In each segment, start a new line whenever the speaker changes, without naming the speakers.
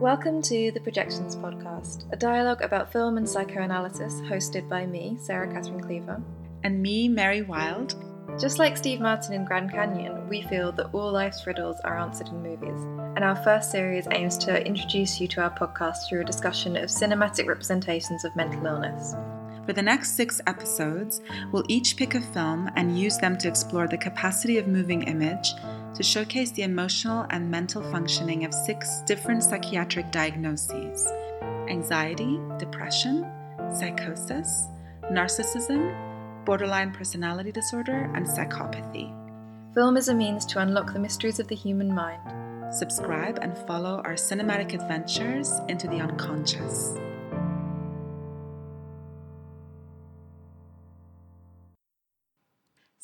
Welcome to the Projections Podcast, a dialogue about film and psychoanalysis hosted by me, Sarah Catherine Cleaver.
And me, Mary Wild.
Just like Steve Martin in Grand Canyon, we feel that all life's riddles are answered in movies. And our first series aims to introduce you to our podcast through a discussion of cinematic representations of mental illness.
For the next six episodes, we'll each pick a film and use them to explore the capacity of moving image to showcase the emotional and mental functioning of six different psychiatric diagnoses anxiety, depression, psychosis, narcissism, borderline personality disorder, and psychopathy.
Film is a means to unlock the mysteries of the human mind.
Subscribe and follow our cinematic adventures into the unconscious.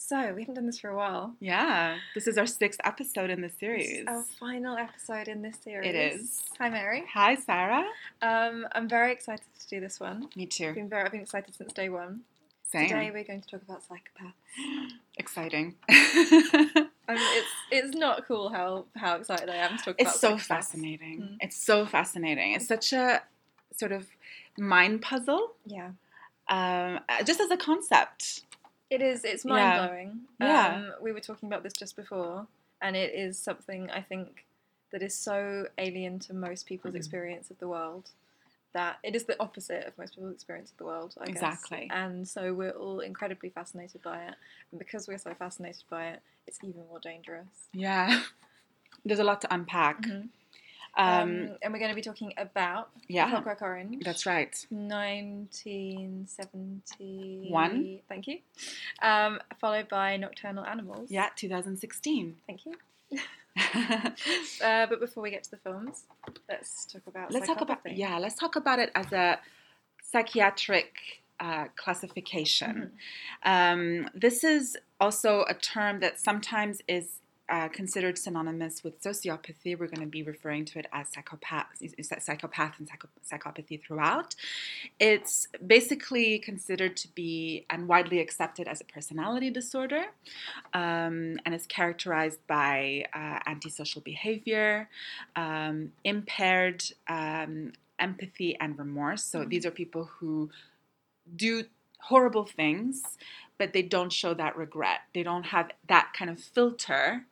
So, we haven't done this for a while.
Yeah, this is our sixth episode in the
This
series.
is our final episode in this series.
It is.
Hi, Mary.
Hi, Sarah.
Um, I'm very excited to do this one.
Me too.
I've been very, I've been excited since day one.
Same.
Today we're going to talk about psychopaths.
Exciting.
I mean, it's it's not cool how how excited I am to talk
it's
about.
It's
so
fascinating.
Mm.
It's so fascinating. It's such a sort of mind puzzle,
Yeah,
um, uh, just as a concept.
It is. It's mind blowing.
Yeah.
Um, we were talking about this just before, and it is something I think that is so alien to most people's
Mhm.
experience of the world. That it is the opposite of most people's experience of the world. I guess.
Exactly.
And so we're all incredibly fascinated by it, and because we're so fascinated by it, it's even more dangerous.
Yeah. There's a lot to unpack.
Mhm.
Um,
Um, and we're going to be talking about
yeah,
Clockwork Orange.
that's right.
1971. Thank you. Um, followed by Nocturnal Animals.
Yeah, 2016.
Thank you. Uh, but before we get to the films, let's talk about.
let's talk about yeah let's talk about it as a psychiatric uh, classification um, this is also a term that sometimes is uh, considered synonymous with sociopathy we're going to be referring to it as psychopath psychopath and psycho- psychopathy throughout it's basically considered to be and widely accepted as a personality disorder um, and is characterized by uh, antisocial behavior um, impaired um, empathy and remorse. So these are people who do horrible things, but they don't show that regret. They don't have that kind of filter.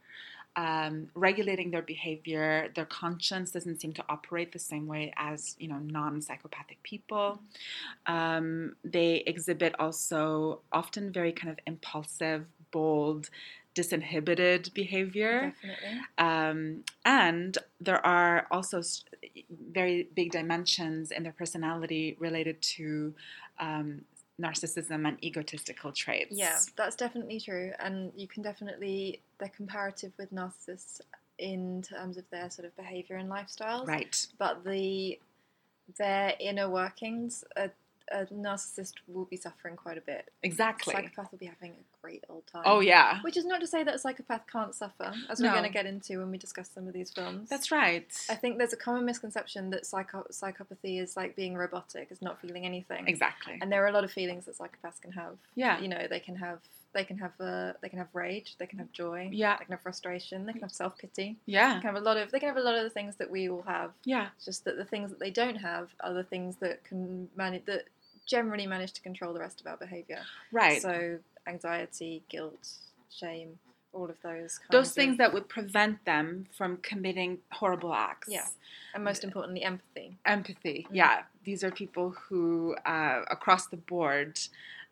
Um, regulating their behavior, their conscience doesn't seem to operate the same way as you know non-psychopathic people. Um, they exhibit also often very kind of impulsive, bold, disinhibited behavior.
Definitely.
Um, and there are also very big dimensions in their personality related to um, narcissism and egotistical traits.
Yeah, that's definitely true, and you can definitely they're comparative with narcissists in terms of their sort of behavior and lifestyles.
Right.
but the their inner workings, a, a narcissist will be suffering quite a bit.
Exactly.
Psychopath will be having a great old time.
oh, yeah.
Which is not to say that a psychopath can't suffer, as we're going to get into when we discuss some of these films.
That's right.
I think there's a common misconception that psycho- psychopathy is like being robotic, is not feeling anything.
Exactly.
And there are a lot of feelings that psychopaths can have.
Yeah.
You know, they can have they can have uh, they can have rage, they can have joy,
Yeah.
they can have frustration, they can have self pity.
Yeah.
They can have a lot of they can have a lot of the things that we all have.
Yeah.
It's just that the things that they don't have are the things that can manage that generally manage to control the rest of our behaviour.
Right.
So anxiety, guilt, shame, all of those. Kinds
Those things
of,
that would prevent them from committing horrible acts.
Yeah. and most importantly, empathy.
empathy
Mm.
yeah these are people who uh, across the board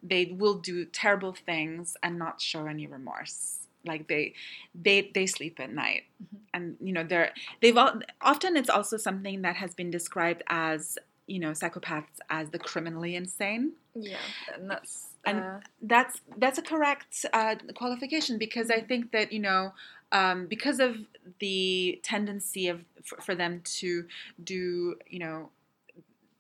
they will do terrible things and not show any remorse. Like they they they sleep at night.
Mhm.
and you know they're they've all, often it's also something that has been described as you know psychopaths as the criminally insane.
Yeah, and that's
And-
uh,
that's that's a correct uh, qualification because I think that you know um, because of the tendency of for, for them to do you know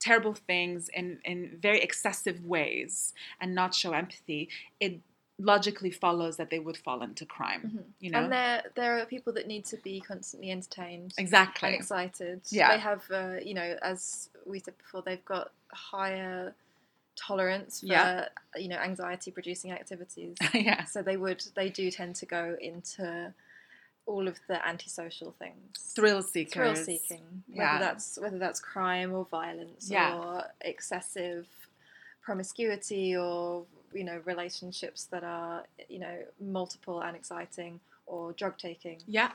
terrible things in in very excessive ways and not show empathy, it logically follows that they would fall into crime.
mhm.
You know
and there there are people that need to be constantly entertained and
exactly.
excited.
Yeah.
they have uh, you know as we said before, they've got higher tolerance for
Yeah.
you know anxiety producing activities.
yeah.
so they would they do tend to go into all of the antisocial things.
Thrill seekers.
Thrill seeking. Whether
Yeah.
that's whether that's crime or violence
Yeah.
or excessive promiscuity or you know relationships that are you know multiple and exciting or drug taking
Yeah.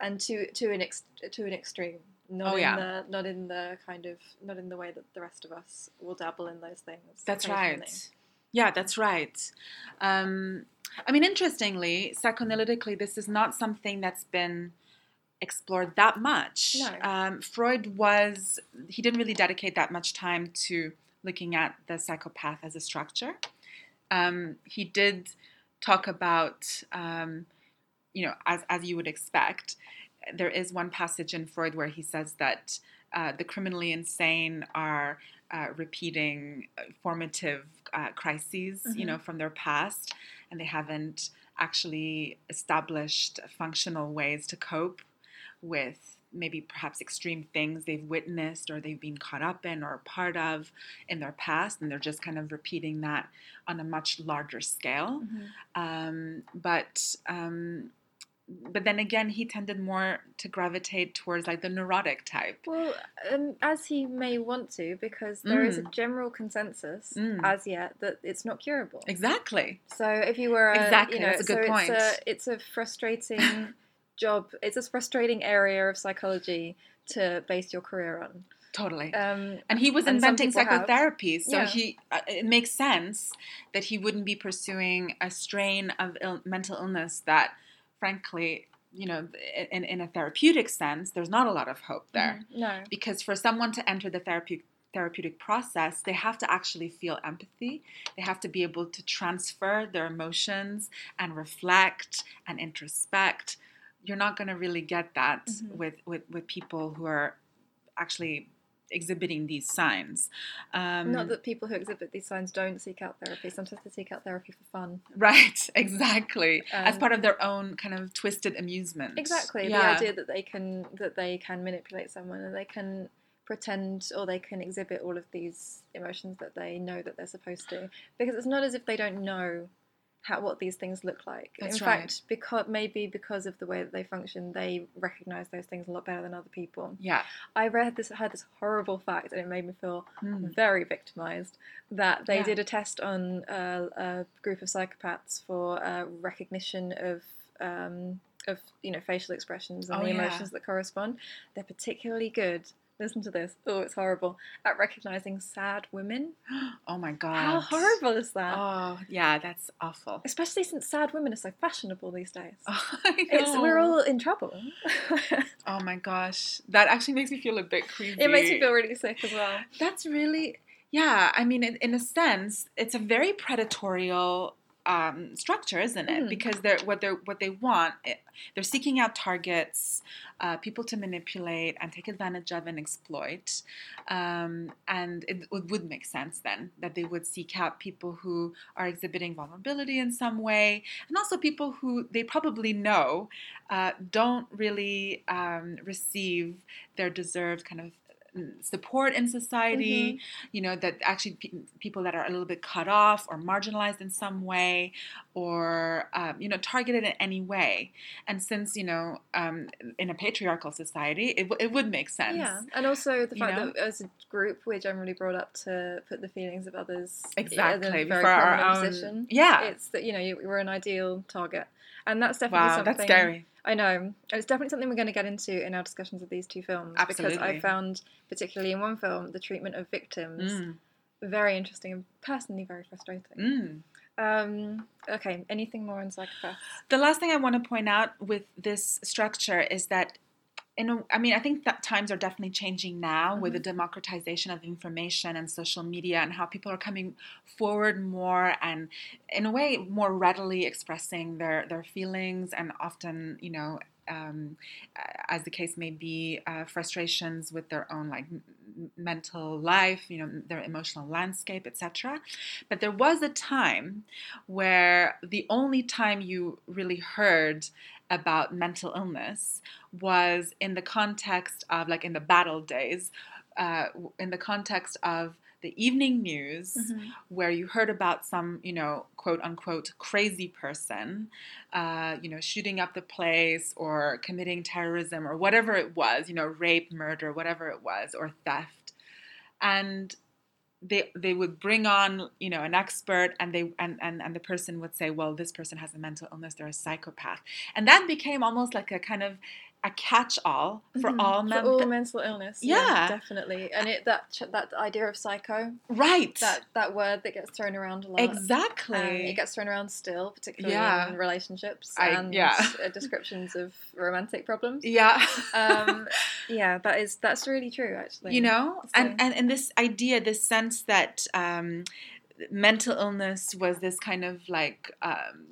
and to to an ex, to an extreme not
Oh,
in
yeah.
the not in the kind of not in the way that the rest of us will dabble in those things
That's right. Yeah, that's right. Um, I mean, interestingly, psychoanalytically, this is not something that's been explored that much.
No.
Um, Freud was, he didn't really dedicate that much time to looking at the psychopath as a structure. Um, he did talk about, um, you know, as, as you would expect, there is one passage in Freud where he says that uh, the criminally insane are uh, repeating uh, formative uh, crises, you
Mhm.
know, from their past, and they haven't actually established functional ways to cope with maybe perhaps extreme things they've witnessed or they've been caught up in or a part of in their past, and they're just kind of repeating that on a much larger scale.
Mhm.
Um, but um, but then again, he tended more to gravitate towards like the neurotic type.
Well, um, as he may want to, because there is a
Mm.
general consensus
Mm.
as yet that it's not curable.
Exactly.
So if you were a,
Exactly,
you know,
that's a good
so
point.
It's a, it's a frustrating job. It's a frustrating area of psychology to base your career on.
Totally.
Um,
and he was
and
inventing
people have.
so
Yeah.
he uh, it makes sense that he wouldn't be pursuing a strain of Ill- mental illness that, frankly, you know, in, in a therapeutic sense, there's not a lot of hope there.
no.
because for someone to enter the therapeutic therapeutic process they have to actually feel empathy they have to be able to transfer their emotions and reflect and introspect you're not going to really get that
Mhm.
with, with with people who are actually exhibiting these signs um,
Not that people who exhibit these signs don't seek out therapy. Sometimes they seek out therapy for fun.
right exactly as
Um,
part of their own kind of twisted amusement
Exactly.
Yeah.
The idea that they can that they can manipulate someone and they can pretend or they can exhibit all of these emotions that they know that they're supposed to. Because it's not as if they don't know how what these things look like.
That's
In
right.
fact, because maybe because of the way that they function, they recognize those things a lot better than other people.
yeah
I read this heard this horrible fact and it made me feel
Mm.
very victimized that they
Yeah.
did a test on a, a group of psychopaths for uh, recognition of um, of you know facial expressions and
Oh,
the
yeah.
emotions that correspond. They're particularly good. Listen to this. Oh, it's horrible at recognizing sad women.
oh my god
How horrible is that?
oh yeah that's awful
Especially since sad women are so fashionable these days.
I
It's we're all in trouble.
Oh my gosh, that actually makes me feel a bit creepy.
it makes me feel really sick as well.
That's really, yeah. I mean, in, in a sense, it's a very predatorial um, structure, isn't it?
Mhm.
Because they're what they are what they want. They're seeking out targets, uh, people to manipulate and take advantage of and exploit. Um, and it, it would make sense then that they would seek out people who are exhibiting vulnerability in some way, and also people who they probably know uh, don't really um, receive their deserved kind of mm, support in society you know that actually pe- people that are a little bit cut off or marginalized in some way or um, you know targeted in any way and since you know um, in a patriarchal society it, w- it would make sense
Yeah, and also the
You
fact
know?
that as a group we're generally brought up to put the feelings of others in a
exactly
very
for our own
position.
yeah
It's that you know you, we're an ideal target, and that's definitely
wow
something.
that's scary
I know it's definitely something we're going to get into in our discussions of these two films because I found, particularly in one film, the treatment of victims
Mm,
very interesting and personally very frustrating.
mm.
Um, okay, anything more on psychopaths?
The last thing I want to point out with this structure is that, in a, I mean, I think that times are definitely changing now with the democratization of information and social media and how people are coming forward more and, in a way, more readily expressing their their feelings and often, you know. Um, as the case may be, uh, frustrations with their own like m- mental life, you know, their emotional landscape, etc. But there was a time where the only time you really heard about mental illness was in the context of like in the battle days uh, in the context of the evening news
Mhm.
where you heard about some, you know, quote unquote crazy person, uh, you know, shooting up the place or committing terrorism or whatever it was, you know, rape, murder, whatever it was, or theft. And they they would bring on you know an expert and they and, and and the person would say well this person has a mental illness. They're a psychopath. And that became almost like a kind of a catch-all for
Mhm.
all
for
men
all mental illness.
Yeah.
definitely. And it that that idea of psycho,
right
that that word that gets thrown around a lot.
exactly
Um, it gets thrown around still, particularly
Yeah.
in relationships
I-
and
yeah.
uh, descriptions of romantic problems.
yeah
Um, yeah, that is that's really true. Actually,
you know
So-
and, and and this idea this sense that um, mental illness was this kind of like um,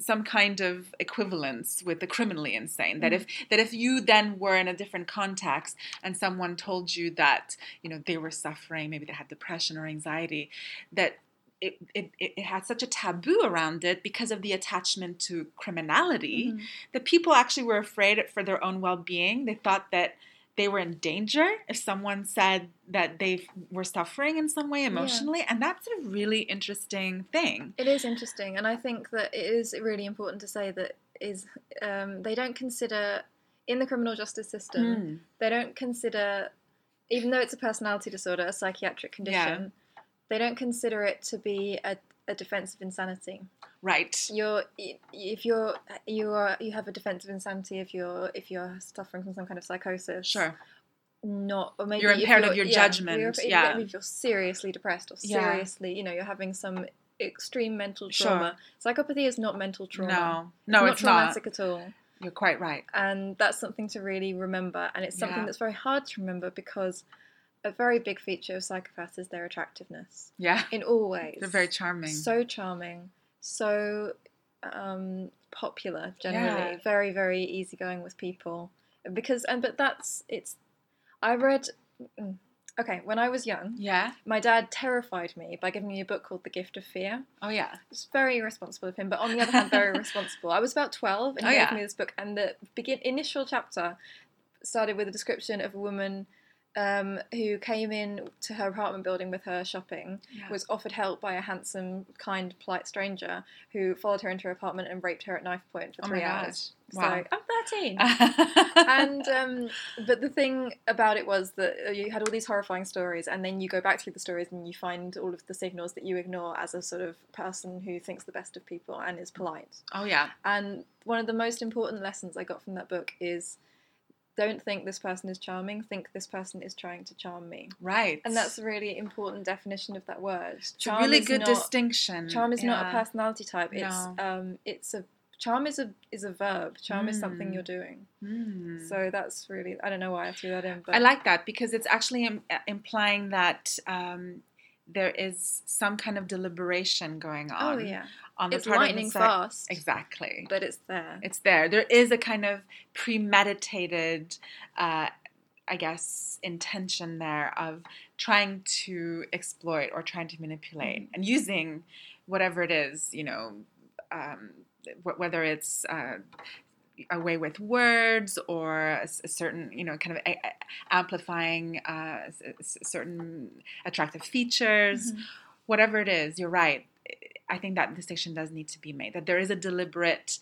some kind of equivalence with the criminally insane that if that if you then were in a different context and someone told you that you know they were suffering maybe they had depression or anxiety that it, it, it had such a taboo around it because of the attachment to criminality
Mhm.
that people actually were afraid for their own well-being they thought that they were in danger if someone said that they were suffering in some way emotionally and that's a really interesting thing.
It is interesting, and I think that it is really important to say that is um, they don't consider in the criminal justice system
Mm,
they don't consider even though it's a personality disorder, a psychiatric condition, they don't consider it to be a, a defense of insanity.
right
You're if you're you are you have a defense of insanity if you're if you're suffering from some kind of psychosis.
sure
Not or maybe
You're impaired of your
yeah,
judgment,
You're,
yeah.
If you're seriously depressed or
Yeah.
seriously, you know, you're having some extreme mental
Sure.
trauma. Psychopathy is not mental trauma.
no no
not
it's not
traumatic at all.
you're quite right
And that's something to really remember. And it's something
Yeah.
that's very hard to remember because a very big feature of psychopaths is their attractiveness
yeah
in all ways.
they're very charming
So charming, so um, popular generally,
Yeah.
very very easygoing with people. Because and but that's it's. I read. mm, Okay, when I was young,
yeah
my dad terrified me by giving me a book called The Gift of Fear.
oh yeah
It's very irresponsible of him, but on the other hand, very responsible. I was about 12 and he
Oh,
gave
yeah.
me this book, and the begin initial chapter started with a description of a woman um, who came in to her apartment building with her shopping,
Yeah.
was offered help by a handsome, kind, polite stranger who followed her into her apartment and raped her at knife point for
oh
three hours.
wow
So I'm 13. and um, but the thing about it was that uh, you had all these horrifying stories, and then you go back through the stories and you find all of the signals that you ignore as a sort of person who thinks the best of people and is polite.
oh yeah
And one of the most important lessons I got from that book is don't think this person is charming, think this person is trying to charm me.
right
And that's a really important definition of that word.
it's a really good
not-
distinction
Charm is not a personality type. It's
No.
um, it's a charm is a is a verb. Charm is something
Mm.
you're doing.
Mm.
So that's really I don't know why I threw that in, but
I like that because it's actually Im- uh, implying that um, there is some kind of deliberation going on.
oh yeah,
on the
it's
part
lightning
of the psy-
fast,
Exactly.
but it's there.
It's there. There is a kind of premeditated, uh, I guess, intention there of trying to exploit or trying to manipulate
Mm-hmm.
and using whatever it is, you know, um, wh- whether it's uh, a way with words or a certain, you know, kind of a- a- amplifying uh, certain attractive features,
Mhm.
whatever it is, you're right. I think that distinction does need to be made. That there is a deliberate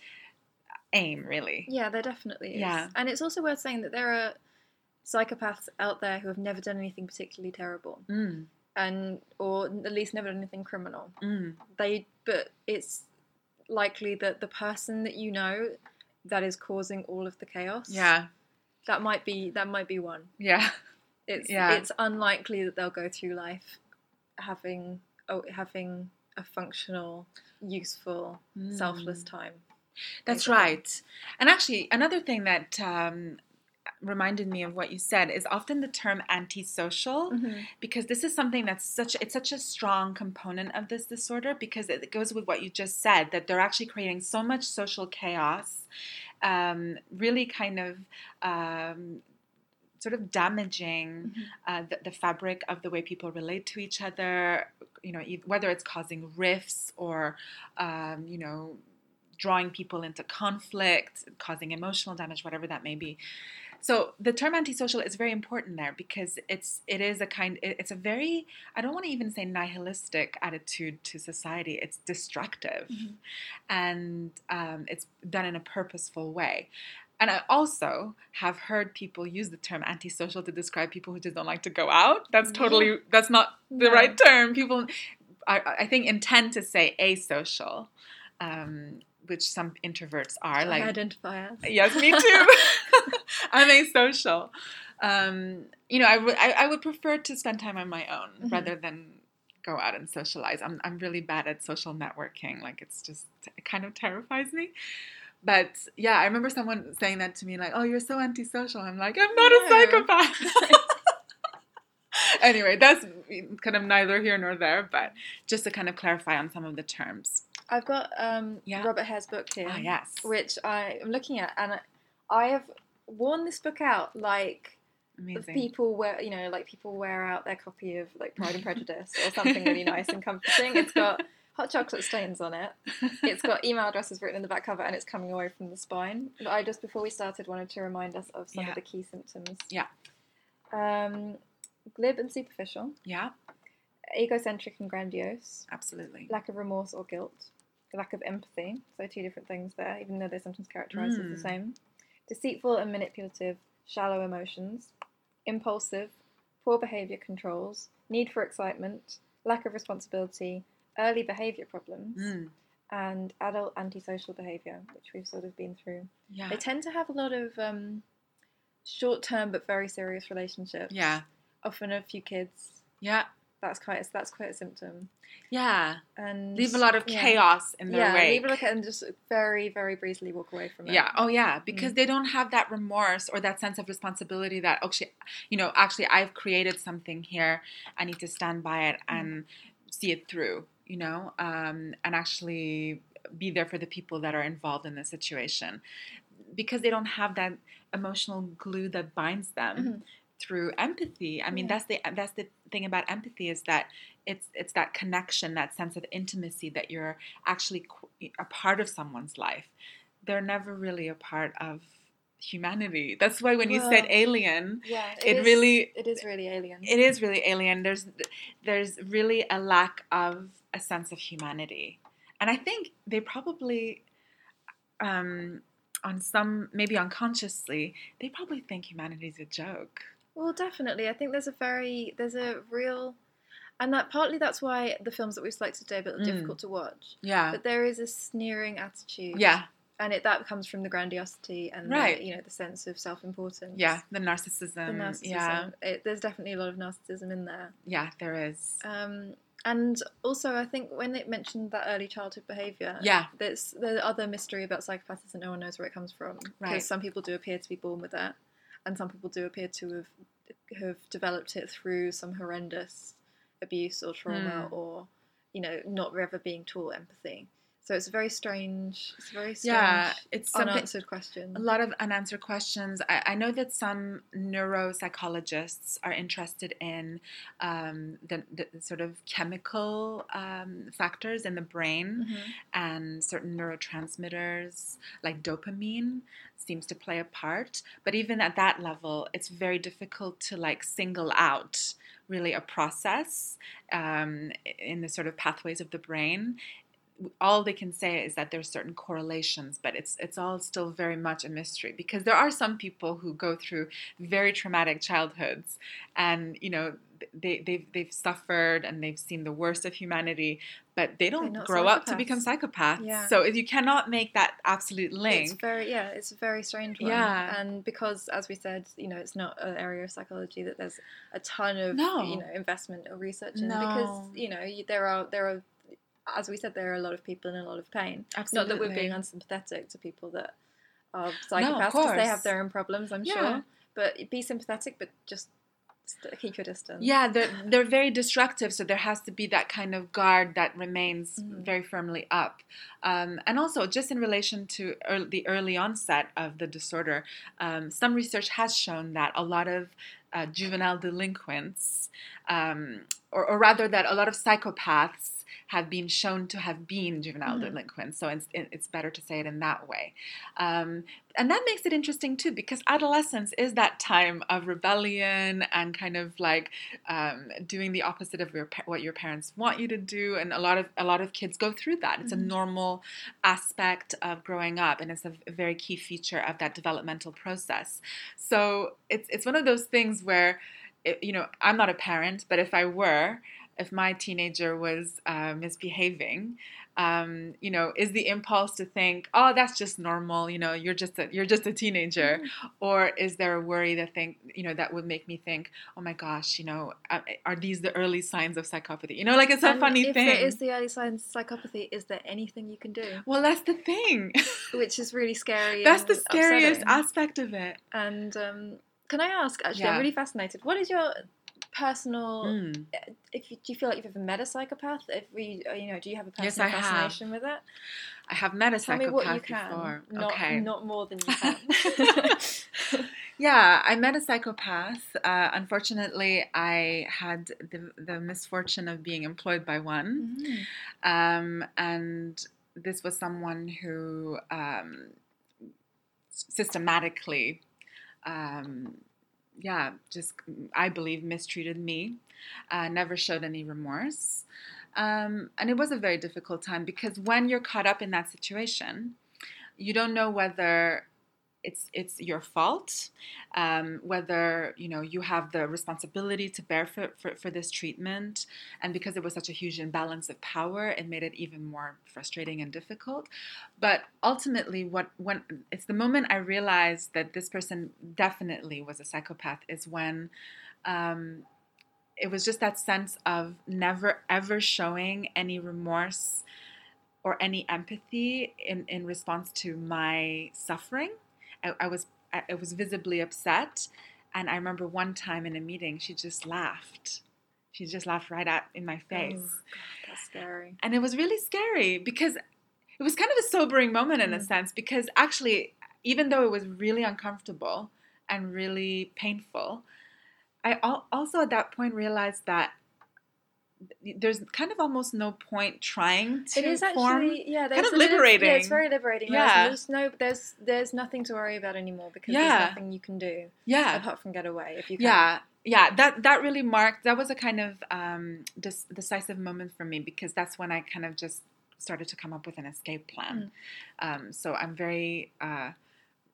aim, really.
Yeah, there definitely is.
Yeah.
and it's also worth saying that there are psychopaths out there who have never done anything particularly terrible,
Mm,
and or at least never done anything criminal.
mm,
They, but it's likely that the person that you know that is causing all of the chaos.
yeah,
that might be that might be one.
yeah,
It's
Yeah.
it's unlikely that they'll go through life having oh having a functional, useful, selfless
Mm.
time.
That's right. And actually, another thing that um, reminded me of what you said is often the term antisocial. because this is something that's such it's such a strong component of this disorder because it goes with what you just said that they're actually creating so much social chaos um, really kind of um, sort of damaging
Mhm.
uh, the, the fabric of the way people relate to each other you know whether it's causing rifts or um, you know drawing people into conflict causing emotional damage whatever that may be So the term antisocial is very important there because it's it is a kind it's a very I don't want to even say nihilistic attitude to society. It's destructive,
Mhm.
and um, it's done in a purposeful way. And I also have heard people use the term antisocial to describe people who just don't like to go out. That's totally that's not the
No.
right term. People, I, I think, intend to say asocial, um, which some introverts are.
I
like
identify as.
Yes, me too. I'm asocial. Um, you know, I would I, I would prefer to spend time on my own
Mhm.
rather than go out and socialize. I'm I'm really bad at social networking. Like it's just it kind of terrifies me. But yeah, I remember someone saying that to me, like, "Oh, you're so antisocial." I'm like, "I'm not a psychopath." anyway, that's kind of neither here nor there, but just to kind of clarify on some of the terms.
I've got um,
Yeah.
Robert Hare's book here,
Ah, yes.
which I am looking at, and I have worn this book out like
Amazing.
people wear, you know, like people wear out their copy of like Pride and Prejudice or something really nice and comforting. It's got hot chocolate stains on it. It's got email addresses written in the back cover, and it's coming away from the spine. But I just before we started wanted to remind us of some
Yeah.
of the key symptoms.
Yeah.
Um, glib and superficial,
yeah,
egocentric and grandiose,
absolutely.
lack of remorse or guilt, lack of empathy. So two different things there, even though they're sometimes characterized as
Mm.
the same. Deceitful and manipulative, shallow emotions, impulsive, poor behavior controls, need for excitement, lack of responsibility, early behavior problems,
Mm,
and adult antisocial behavior, which we've sort of been through.
yeah.
They tend to have a lot of um, short-term but very serious relationships.
Yeah.
Often a few kids.
Yeah.
That's quite a, that's quite a symptom.
Yeah.
And
Leave a lot of
yeah.
chaos in their way.
yeah,
wake.
leave a look at and just very, very breezily walk away from it.
yeah. Oh, yeah. Because
Mm.
they don't have that remorse or that sense of responsibility that actually, you know, actually I've created something here. I need to stand by it
Mm.
and see it through. You know, um, and actually be there for the people that are involved in the situation, because they don't have that emotional glue that binds them.
Mhm.
through empathy. I mean,
Yeah.
that's the that's the thing about empathy is that it's it's that connection, that sense of intimacy that you're actually a part of someone's life. They're never really a part of humanity. That's why when you said alien,
Yeah,
It
is-
really-
it is really alien.
it is really alien. There's there's really a lack of a sense of humanity, and I think they probably. Um, on some, maybe unconsciously, they probably think humanity is a joke.
well, definitely. I think there's a very there's a real, and that partly that's why the films that we've selected today are a bit
Mm.
difficult to watch.
Yeah.
But there is a sneering attitude.
Yeah.
And it that comes from the grandiosity and
Right.
the, you know the sense of self-importance.
Yeah, the narcissism.
the narcissism.
Yeah,
It, there's definitely a lot of narcissism in there.
yeah, there is.
Um, and also, I think when it mentioned that early childhood behaviour,
Yeah.
there's the other mystery about psychopaths that no one knows where it comes from. Because
Right.
some people do appear to be born with it, and some people do appear to have have developed it through some horrendous abuse or trauma,
Hmm.
or you know, not ever being taught empathy. So it's very strange. It's a very strange,
Yeah, it's
unanswered question.
A lot of unanswered questions. I, I know that some neuropsychologists are interested in um, the, the sort of chemical um, factors in the brain
Mhm.
and certain neurotransmitters like dopamine seems to play a part but even at that level it's very difficult to like single out really a process um, in the sort of pathways of the brain all they can say is that there's certain correlations but it's it's all still very much a mystery because there are some people who go through very traumatic childhoods and you know they, they've, they've suffered and they've seen the worst of humanity but they don't grow up to become psychopaths
Yeah.
so if you cannot make that absolute
It's
link
very yeah, it's a very strange one.
Yeah.
and because as we said, you know, it's not an area of psychology that there's a ton of
No.
you know investment or research in
No.
because you know there are there are as we said there are a lot of people in a lot of pain.
absolutely
Not that we're being unsympathetic to people that are psychopaths because they have their own problems, I'm
Yeah.
sure. But be sympathetic, but just keep your distance.
Yeah, they're they're very destructive, so there has to be that kind of guard that remains
Mhm.
very firmly up. Um, and also, just in relation to ear the early onset of the disorder, um, some research has shown that a lot of uh, juvenile delinquents um, or, or rather, that a lot of psychopaths have been shown to have been juvenile
Mhm.
delinquents. So it's, it's better to say it in that way. Um, and that makes it interesting too, because adolescence is that time of rebellion and kind of like um, doing the opposite of your, what your parents want you to do. And a lot of a lot of kids go through that. It's
Mhm.
a normal aspect of growing up, and it's a, a very key feature of that developmental process. So it's it's one of those things where, it, you know, I'm not a parent, but if I were, if my teenager was uh, misbehaving, um, you know, is the impulse to think, oh, that's just normal, you know, you're just a, you're just a teenager, or is there a worry that think, you know, that would make me think, oh my gosh, you know, uh, are these the early signs of psychopathy? You know, like it's a
And
funny
if
thing.
there is the early signs of psychopathy, is there anything you can do?
well, that's the thing.
Which is really scary.
that's the scariest
upsetting.
aspect of it.
And um, can I ask? Actually,
Yeah.
I'm really fascinated. What is your personal?
Mm.
If you, do you feel like you've ever met a psychopath? If we, uh, you know, do you have a
Yes,
personal
have.
fascination with it?
I have met a
Tell me what you can.
before.
Not,
okay.
not more than you can.
Yeah, I met a psychopath. Uh, unfortunately, I had the, the misfortune of being employed by one.
Mhm.
Um, and this was someone who um, systematically, um, yeah, just, I believe, mistreated me, uh, never showed any remorse. Um, and it was a very difficult time because when you're caught up in that situation, you don't know whether it's it's your fault, um, whether you know you have the responsibility to bear for, for, for this treatment, and because there was such a huge imbalance of power, it made it even more frustrating and difficult. But ultimately, what when it's the moment I realized that this person definitely was a psychopath is when. Um, it was just that sense of never ever showing any remorse or any empathy in, in response to my suffering. I, I was I, I was visibly upset, and I remember one time in a meeting, she just laughed. She just laughed right at in my face,
Oh, God, that's scary.
and it was really scary because it was kind of a sobering moment in a
Mm.
sense because actually, even though it was really uncomfortable and really painful, I al- also at that point realized that there's kind of almost no point trying to
It is
form
actually yeah,
kind of
bit Yeah,
liberating.
it's very liberating.
Yeah.
There's no there's there's nothing to worry about anymore because
Yeah.
there's nothing you can do
yeah
apart from get away if you can.
yeah yeah that that really marked that was a kind of um dis- decisive moment for me because that's when i kind of just started to come up with an escape plan um, so i'm very uh,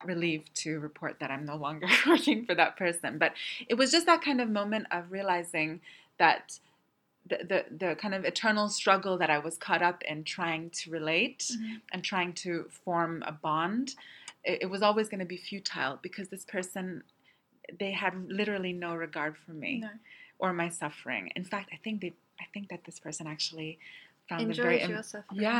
relieved to report that i'm no longer working for that person but it was just that kind of moment of realizing that the, the, the kind of eternal struggle that I was caught up in trying to relate
Mhm.
and trying to form a bond, it, it was always going to be futile because this person, they had literally no regard for me
No.
or my suffering. In fact, I think they, I think that this person actually found it very, im-
your suffering.
Yeah.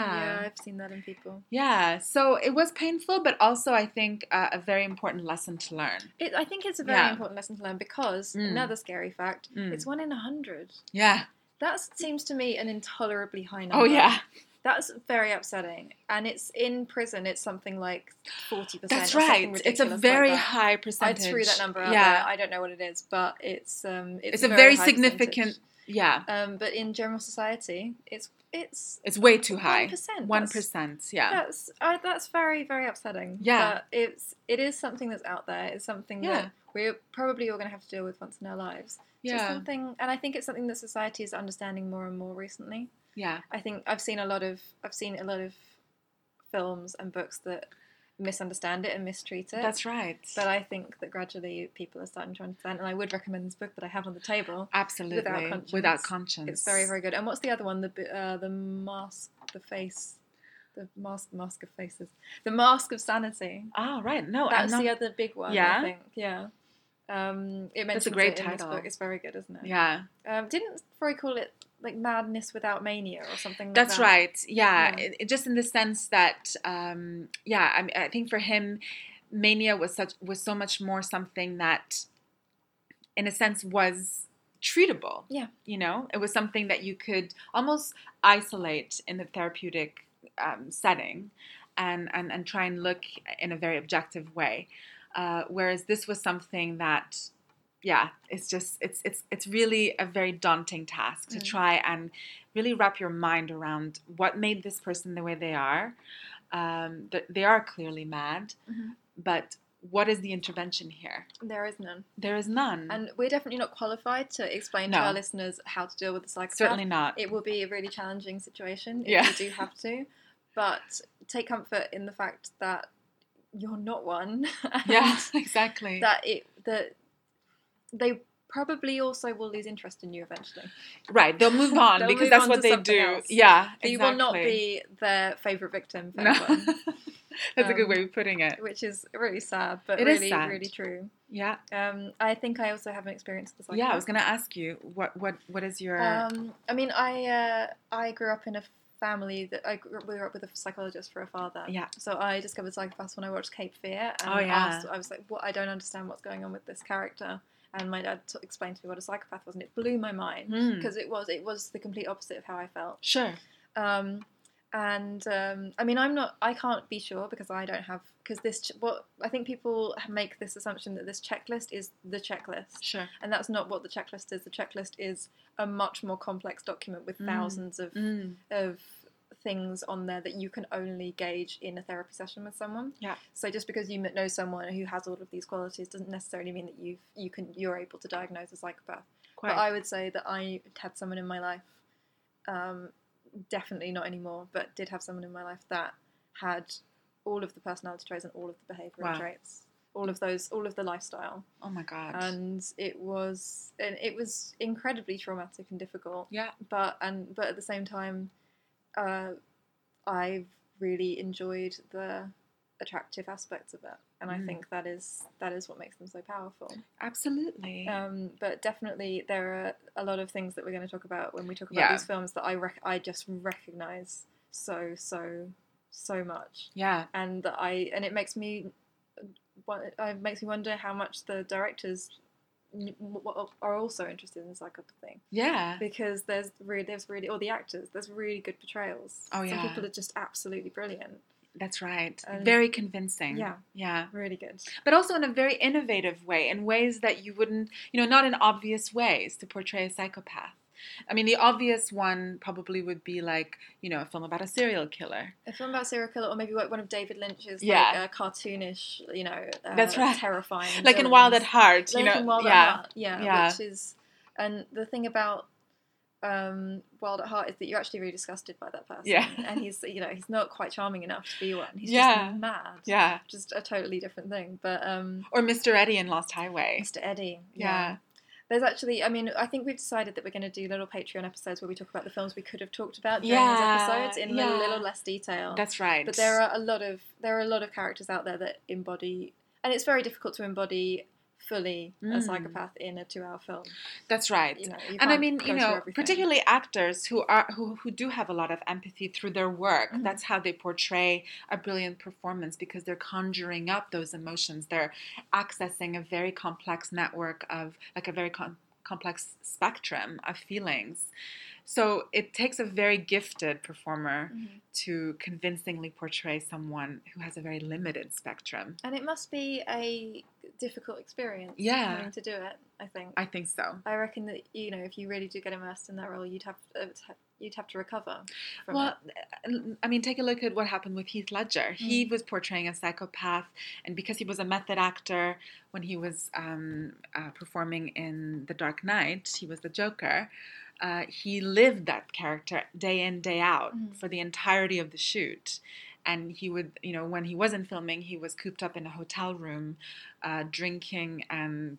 yeah, I've seen that in people.
yeah. So it was painful, but also I think uh, a very important lesson to learn.
It, I think it's a very
Yeah.
important lesson to learn because
Mm.
another scary fact:
Mm.
it's one in a hundred.
Yeah.
That seems to me an intolerably high number.
Oh yeah.
That's very upsetting. And it's in prison. It's something like forty percent.
That's right. It's a very high percentage.
I threw that number out
Yeah.
there. I don't know what it is, but it's um, it's,
It's, a very,
high
significant. Yeah.
Um, but in general society, it's it's
It's way too high.
1%.
One Yeah.
That's uh, that's very very upsetting.
Yeah.
but it's it is something that's out there. It's something
Yeah.
that we're probably all going to have to deal with once in our lives. So
Yeah.
something, and I think it's something that society is understanding more and more recently.
Yeah.
I think I've seen a lot of I've seen a lot of films and books that misunderstand it and mistreat it.
That's right.
But I think that gradually people are starting to understand, and I would recommend this book that I have on the table.
Absolutely.
Without conscience.
Without conscience.
It's very very good. And what's the other one? The uh, the mask, the face, the mask, mask of faces, the mask of sanity.
Oh right. No,
That's
not.
the other big one.
Yeah?
I think. Yeah. Um, it mentions
That's a great
it
title.
book. It's very good, isn't it?
Yeah.
Um, didn't Freud call it like madness without mania or something? like
That's
that?
right. Yeah.
Yeah.
It, it- just in the sense that, um, yeah, I, mean, I think for him, mania was such was so much more something that, in a sense, was treatable.
Yeah.
You know, it was something that you could almost isolate in the therapeutic um, setting, and, and and try and look in a very objective way. Uh, whereas this was something that yeah, it's just it's it's it's really a very daunting task to
Mm.
try and really wrap your mind around what made this person the way they are. Um, they are clearly mad,
Mhm.
but what is the intervention here?
There is none.
There is none.
And we're definitely not qualified to explain
No.
to our listeners how to deal with the psychopath.
Certainly not.
It will be a really challenging situation if
Yeah.
you do have to. But take comfort in the fact that you're not one.
yeah, exactly.
That it that they probably also will lose interest in you eventually.
right, they'll move on
They'll
because
move
that's
on
what
to
they do.
else.
Yeah,
But you will not be their favourite victim
No. that's a good
Um,
way of putting it.
which is really sad, but
It is
really, really true.
Yeah,
Um, I think I also have an experience with the
yeah. I was gonna ask you what what what is your
Um, I mean, I uh, I grew up in a family that I grew, we grew up with a psychologist for a father.
Yeah.
So I discovered psychopaths when I watched Cape Fear, and
Oh, yeah.
asked, I was like, "What? I don't understand what's going on with this character." And my dad t- explained to me what a psychopath was, and it blew my mind
Hmm.
because it was it was the complete opposite of how I felt.
sure?
Um, and um, I mean, I'm not. I can't be sure because I don't have. Because this, ch- what I think people make this assumption that this checklist is the checklist,
Sure.
and that's not what the checklist is. The checklist is a much more complex document with
Mm.
thousands of
Mm.
of things on there that you can only gauge in a therapy session with someone.
Yeah.
So just because you know someone who has all of these qualities doesn't necessarily mean that you you can you're able to diagnose a psychopath.
Quite.
But I would say that I had someone in my life, um, definitely not anymore, but did have someone in my life that had all of the personality traits and all of the behavioural
Wow.
traits, all of those, all of the lifestyle,
oh my god.
and it was and it was incredibly traumatic and difficult.
yeah.
But and but at the same time, uh, I've really enjoyed the attractive aspects of it, and I
Mm.
think that is that is what makes them so powerful.
Absolutely.
Um, but definitely, there are a lot of things that we're going to talk about when we talk about
Yeah.
these films that I rec- I just recognize so so so much,
yeah.
and that I and it makes me wa- it makes me wonder how much the directors are also interested in this psychopath thing
Yeah.
because there's really there's really or the actors there's really good portrayals.
Oh,
Some
yeah.
people are just absolutely brilliant.
That's right.
And-
very convincing.
Yeah.
Yeah.
Really good.
But also in a very innovative way, in ways that you wouldn't, you know, not in obvious ways to portray a psychopath. I mean, the obvious one probably would be like, you know, a film about a serial killer.
A film about a serial killer, or maybe like one of David Lynch's,
Yeah.
like uh, cartoonish, you know, uh,
That's right.
terrifying,
Like in Wild at. Heart, you
Like
know.
in Wild
yeah.
at Heart, yeah,
Yeah.
which is, and the thing about um, Wild at Heart is that you're actually really disgusted by that person,
Yeah.
and he's, you know, he's not quite charming enough to be one. He's
Yeah.
just mad,
Yeah.
just a totally different thing. But um,
Or Mr. Eddie in Lost Highway.
Mr. Eddie,
Yeah.
There's actually, I mean, I think we've decided that we're going to do little Patreon episodes where we talk about the films we could have talked about during
Yeah,
these episodes in a
yeah.
little, little less detail.
That's right.
But there are a lot of there are a lot of characters out there that embody, and it's very difficult to embody fully a
Mm.
psychopath in a two-hour film.
That's right.
You know, you
and I mean, you know, particularly actors who are who, who do have a lot of empathy through their work.
Mhm.
That's how they portray a brilliant performance because they're conjuring up those emotions. They're accessing a very complex network of like a very com- complex spectrum of feelings. So it takes a very gifted performer
Mm-hmm.
to convincingly portray someone who has a very limited spectrum.
And it must be a difficult experience.
Yeah.
having to do it. I think.
I think so.
I reckon that you know if you really do get immersed in that role, you'd have uh, you'd have to recover. From
Well,
it.
I mean, take a look at what happened with Heath Ledger. He was portraying a psychopath, and because he was a method actor when he was um, uh, performing in The Dark Knight, he was the Joker. Uh, he lived that character day in, day out
Mhm.
for the entirety of the shoot. And he would, you know, when he wasn't filming, he was cooped up in a hotel room, uh, drinking and,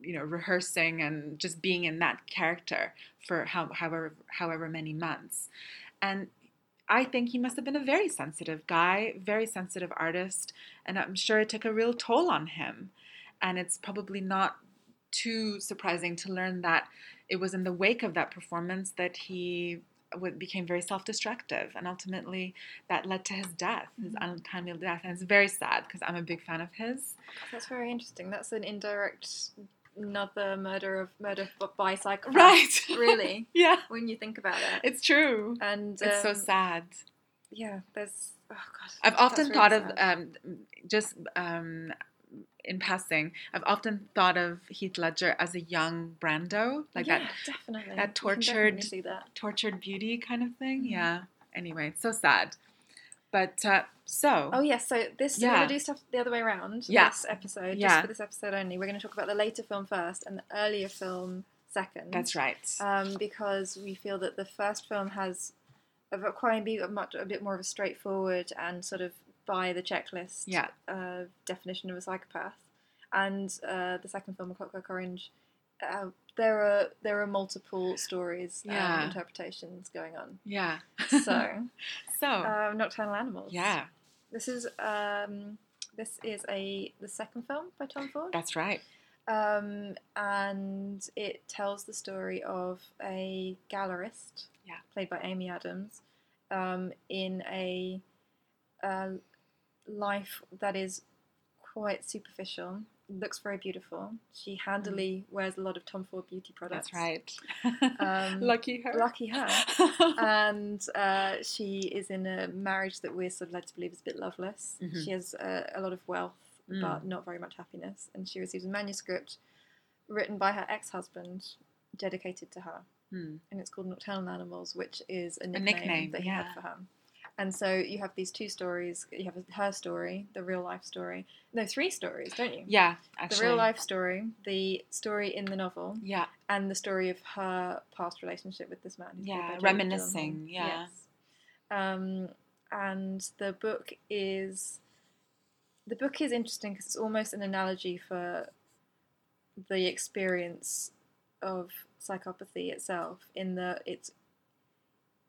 you know, rehearsing and just being in that character for how, however however many months. And I think he must have been a very sensitive guy, very sensitive artist, and I'm sure it took a real toll on him. And it's probably not too surprising to learn that it was in the wake of that performance that he became very self-destructive, and ultimately that led to his death, his
Mhm.
untimely death. And it's very sad because I'm a big fan of his.
That's very interesting. That's an indirect another murder of murder by psychopath.
Right.
Really,
Yeah,
when you think about it.
it's true.
and
It's so
um,
sad.
Yeah, there's. Oh god.
I've often
that's
thought
really
of um, just um, in passing, I've often thought of Heath Ledger as a young Brando, like
yeah,
that
definitely.
that tortured-
that.
tortured beauty kind of thing.
Mhm.
Yeah. Anyway, so sad. But uh, so
Oh yes, so this yeah. we're
Yeah.
gonna do stuff the other way around.
Yeah.
This episode, just
Yeah.
for this episode only, we're gonna talk about the later film first and the earlier film second.
that's right.
Um, because we feel that the first film has a quite a bit, a much a bit more of a straightforward and sort of by the checklist
Yeah.
uh, definition of a psychopath, and uh, the second film, A Clockwork Orange. Uh, there are there are multiple stories,
Yeah.
um, interpretations going on.
yeah.
So,
so
um, Nocturnal Animals.
yeah,
This is um, this is a the second film by Tom Ford,
that's right.
um, and it tells the story of a gallerist,
Yeah.
played by Amy Adams, um, in a, uh life that is quite superficial. Looks very beautiful. She handily wears a lot of Tom Ford beauty products.
Mm. That's right.
Um,
Lucky her.
Lucky her. and uh, she is in a marriage that we're sort of led to believe is a bit loveless.
Mhm.
She has uh, a lot of wealth,
Mm.
but not very much happiness. And she receives a manuscript written by her ex-husband, dedicated to her,
Hmm.
and it's called Nocturnal Animals, which is a nickname,
nickname,
that he
yeah.
had for her. And so you have these two stories. You have her story, the real life story. No, three stories, don't you?
Yeah,
The real life story, the story in the novel,
Yeah,
and the story of her past relationship with this man. who's
Yeah, reminiscing, yeah.
Yes. Um, and the book is the book is interesting because it's almost an analogy for the experience of psychopathy itself. In that it's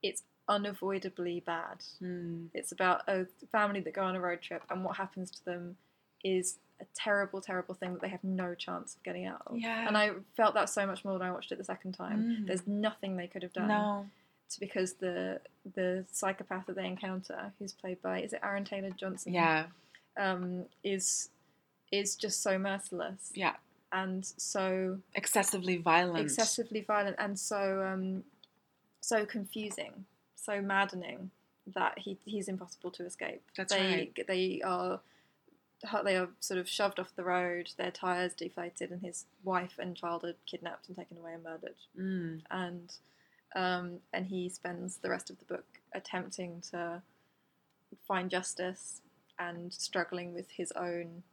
it's unavoidably bad.
Hmm.
It's about a family that go on a road trip, and what happens to them is a terrible, terrible thing that they have no chance of getting out of.
Yeah.
And I felt that so much more when I watched it the second time.
Mm.
There's nothing they could have done.
No.
It's because the the psychopath that they encounter, who's played by is it Aaron Taylor Johnson?
Yeah.
Um, is is just so merciless
Yeah.
and so
Excessively violent.
excessively violent and so um, so confusing, so maddening that he he's impossible to escape.
That's
they
right.
they are they are sort of shoved off the road. Their tires deflated, and his wife and child are kidnapped and taken away and murdered.
Mm.
And um, and he spends the rest of the book attempting to find justice and struggling with his own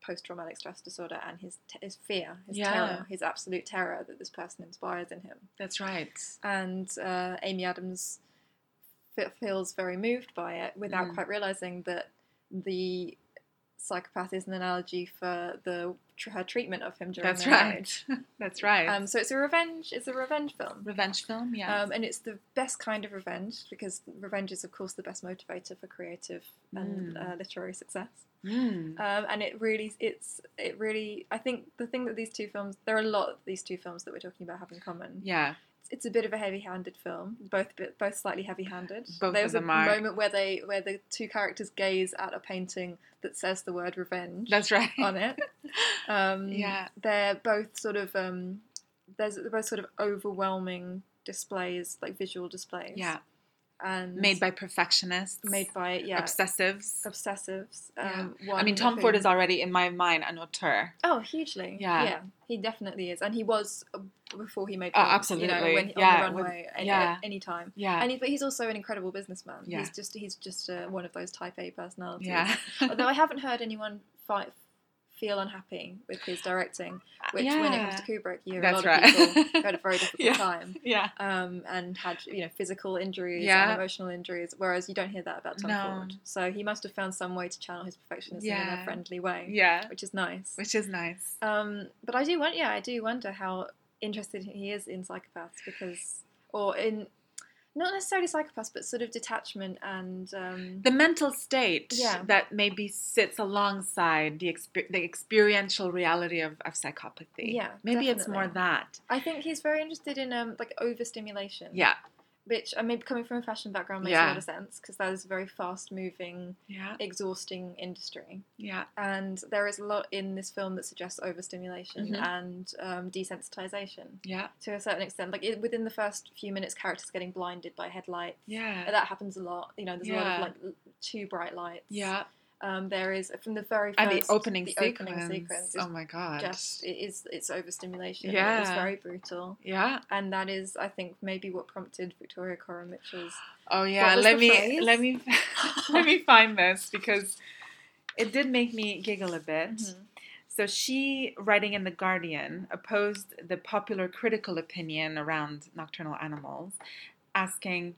post-traumatic stress disorder and his t- his fear, his
Yeah.
terror, his absolute terror that this person inspires in him.
That's right.
And uh, Amy Adams feels very moved by it without
Mm.
quite realizing that the psychopath is an analogy for the her treatment of him during
That's
their
right.
marriage.
That's right.
Um, so it's a revenge. It's a revenge film.
Revenge film. Yeah.
Um, and it's the best kind of revenge because revenge is, of course, the best motivator for creative and
Mm.
uh, literary success.
Mm.
Um, and it really, it's, it really. I think the thing that these two films, there are a lot of these two films that we're talking about have in common.
yeah.
It's, a bit of a heavy-handed film, both both slightly heavy-handed.
Both
There's
of
a
are.
moment where they, where the two characters gaze at a painting that says the word revenge
That's right.
on it. Um,
Yeah.
they're both sort of um, there's they're both sort of overwhelming displays, like visual displays.
Yeah.
And
Made by perfectionists.
made by yeah
obsessives.
obsessives.
Yeah.
Um,
I mean, Tom Ford is already in my mind an auteur.
oh hugely
Yeah.
yeah he definitely is, and he was uh, before he made
Oh,
films, you know,
absolutely.
when,
Yeah,
on the
with-
runway any,
yeah.
any time.
Yeah.
And he, but he's also an incredible businessman.
Yeah.
He's just he's just uh, one of those Type A personalities.
yeah.
Although I haven't heard anyone fight, feel unhappy with his directing, which when it comes to Kubrick, you
That's
a lot
right.
of people had a very difficult
Yeah.
time
yeah.
um, and had you know physical injuries
Yeah.
and emotional injuries, whereas you don't hear that about Tom
No.
Ford. So he must have found some way to channel his perfectionism in a friendly way,
Yeah.
which is nice.
Which is nice.
Um, but I do want, yeah, I do wonder how interested he is in psychopaths because, or in not necessarily psychopaths, but sort of detachment and um,
The mental state
Yeah.
that maybe sits alongside the exper- the experiential reality of, of psychopathy.
Yeah,
Maybe it's more that.
I think he's very interested in um, like overstimulation.
Yeah.
Which I mean, coming from a fashion background makes a lot of sense because that is a very fast-moving,
Yeah.
exhausting industry,
Yeah.
and there is a lot in this film that suggests overstimulation
Mhm.
and um, desensitization
Yeah.
to a certain extent. Like it, within the first few minutes, characters getting blinded by headlights.
Yeah.
that happens a lot. You know, there's a lot of like too bright lights.
Yeah.
Um, there is from the very
and the opening
the
sequence.
opening sequence
oh my god.
just it is it's overstimulation. Yeah, It is
Yeah.
very brutal,
yeah.
and that is I think maybe what prompted Victoria Coren Mitchell's.
Oh yeah. Let me
phrase?
let me let me find this because it did make me giggle a bit.
Mm-hmm.
So she, writing in The Guardian, opposed the popular critical opinion around nocturnal animals, asking,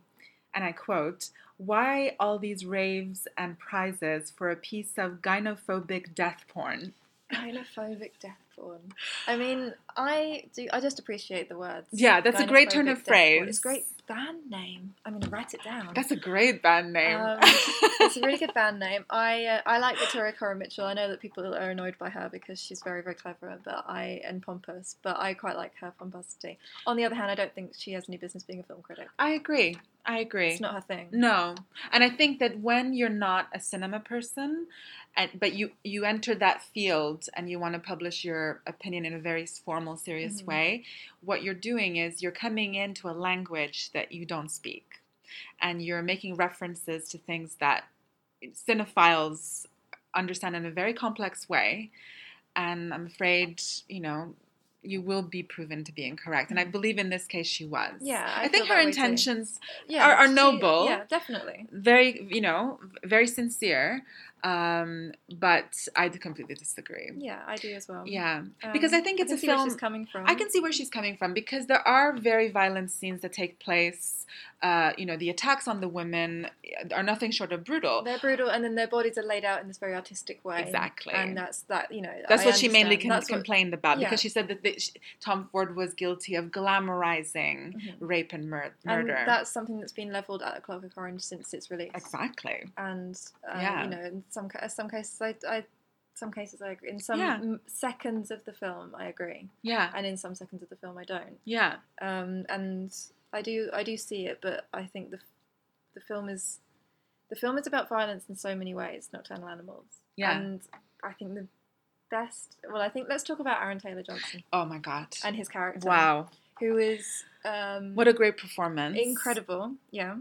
and I quote, why all these raves and prizes for a piece of gynophobic death porn?
Gynophobic death porn. I mean, I do. I just appreciate the words.
Yeah, that's a great turn of
death porn.
phrase.
It's a great band name. I'm going to write it down.
That's a great band name.
Um, it's a really good band name. I uh, I like Victoria Coren Mitchell. I know that people are annoyed by her because she's very very clever, but I and pompous. But I quite like her pomposity. On the other hand, I don't think she has any business being a film critic.
I agree. I agree.
It's not her thing.
No, and I think that when you're not a cinema person, and but you you enter that field and you want to publish your opinion in a very formal, serious
Mhm.
way, what you're doing is you're coming into a language that you don't speak, and you're making references to things that cinephiles understand in a very complex way, and I'm afraid you know. You will be proven to be incorrect, and I mm-hmm. believe in this case she was.
Yeah, I
I, think her
that way too.
intentions
Yeah,
are- are
she-
noble.
Yeah, definitely.
very you know very sincere um but i completely disagree
Yeah, I do as well.
yeah
Um,
because i think it's
can
a
see where
film
she's coming from.
i can see where she's coming from because there are very violent scenes that take place uh you know the attacks on the women are nothing short of brutal
They're brutal, and then their bodies are laid out in this very artistic way.
Exactly.
and that's that. You know,
that's
I
what she mainly
understand.
con-
That's what-
complained about
yeah.
because she said that the, sh Tom Ford was guilty of glamorizing
Mhm.
rape and mur-
and that's something that's been leveled at the Clockwork Orange since its release.
exactly.
and uh,
Yeah.
you know, some some cases, I, I some cases I agree. In some
Yeah.
m- seconds of the film, I agree,
Yeah.
and in some seconds of the film, I don't.
Yeah.
Um, and I do I do see it, but I think the the film is the film is about violence in so many ways. Nocturnal Animals.
Yeah.
and I think the best. Well, I think let's talk about Aaron Taylor Johnson
Oh my god.
and his character.
Wow.
who is um,
What a great performance.
incredible. Yeah.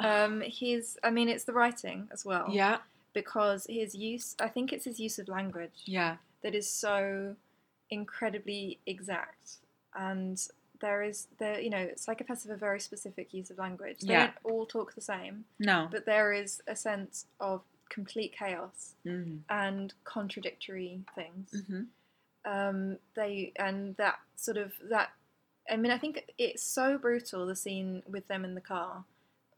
Um, he's. I mean, it's the writing as well.
Yeah.
Because his use i think it's his use of language
Yeah.
that is so incredibly exact and there is there you know psychopaths have a very specific use of language they
Yeah.
don't all talk the same
No.
but there is a sense of complete chaos
Mm-hmm.
and contradictory things
Mm-hmm.
um they and that sort of that i mean i think it's so brutal the scene with them in the car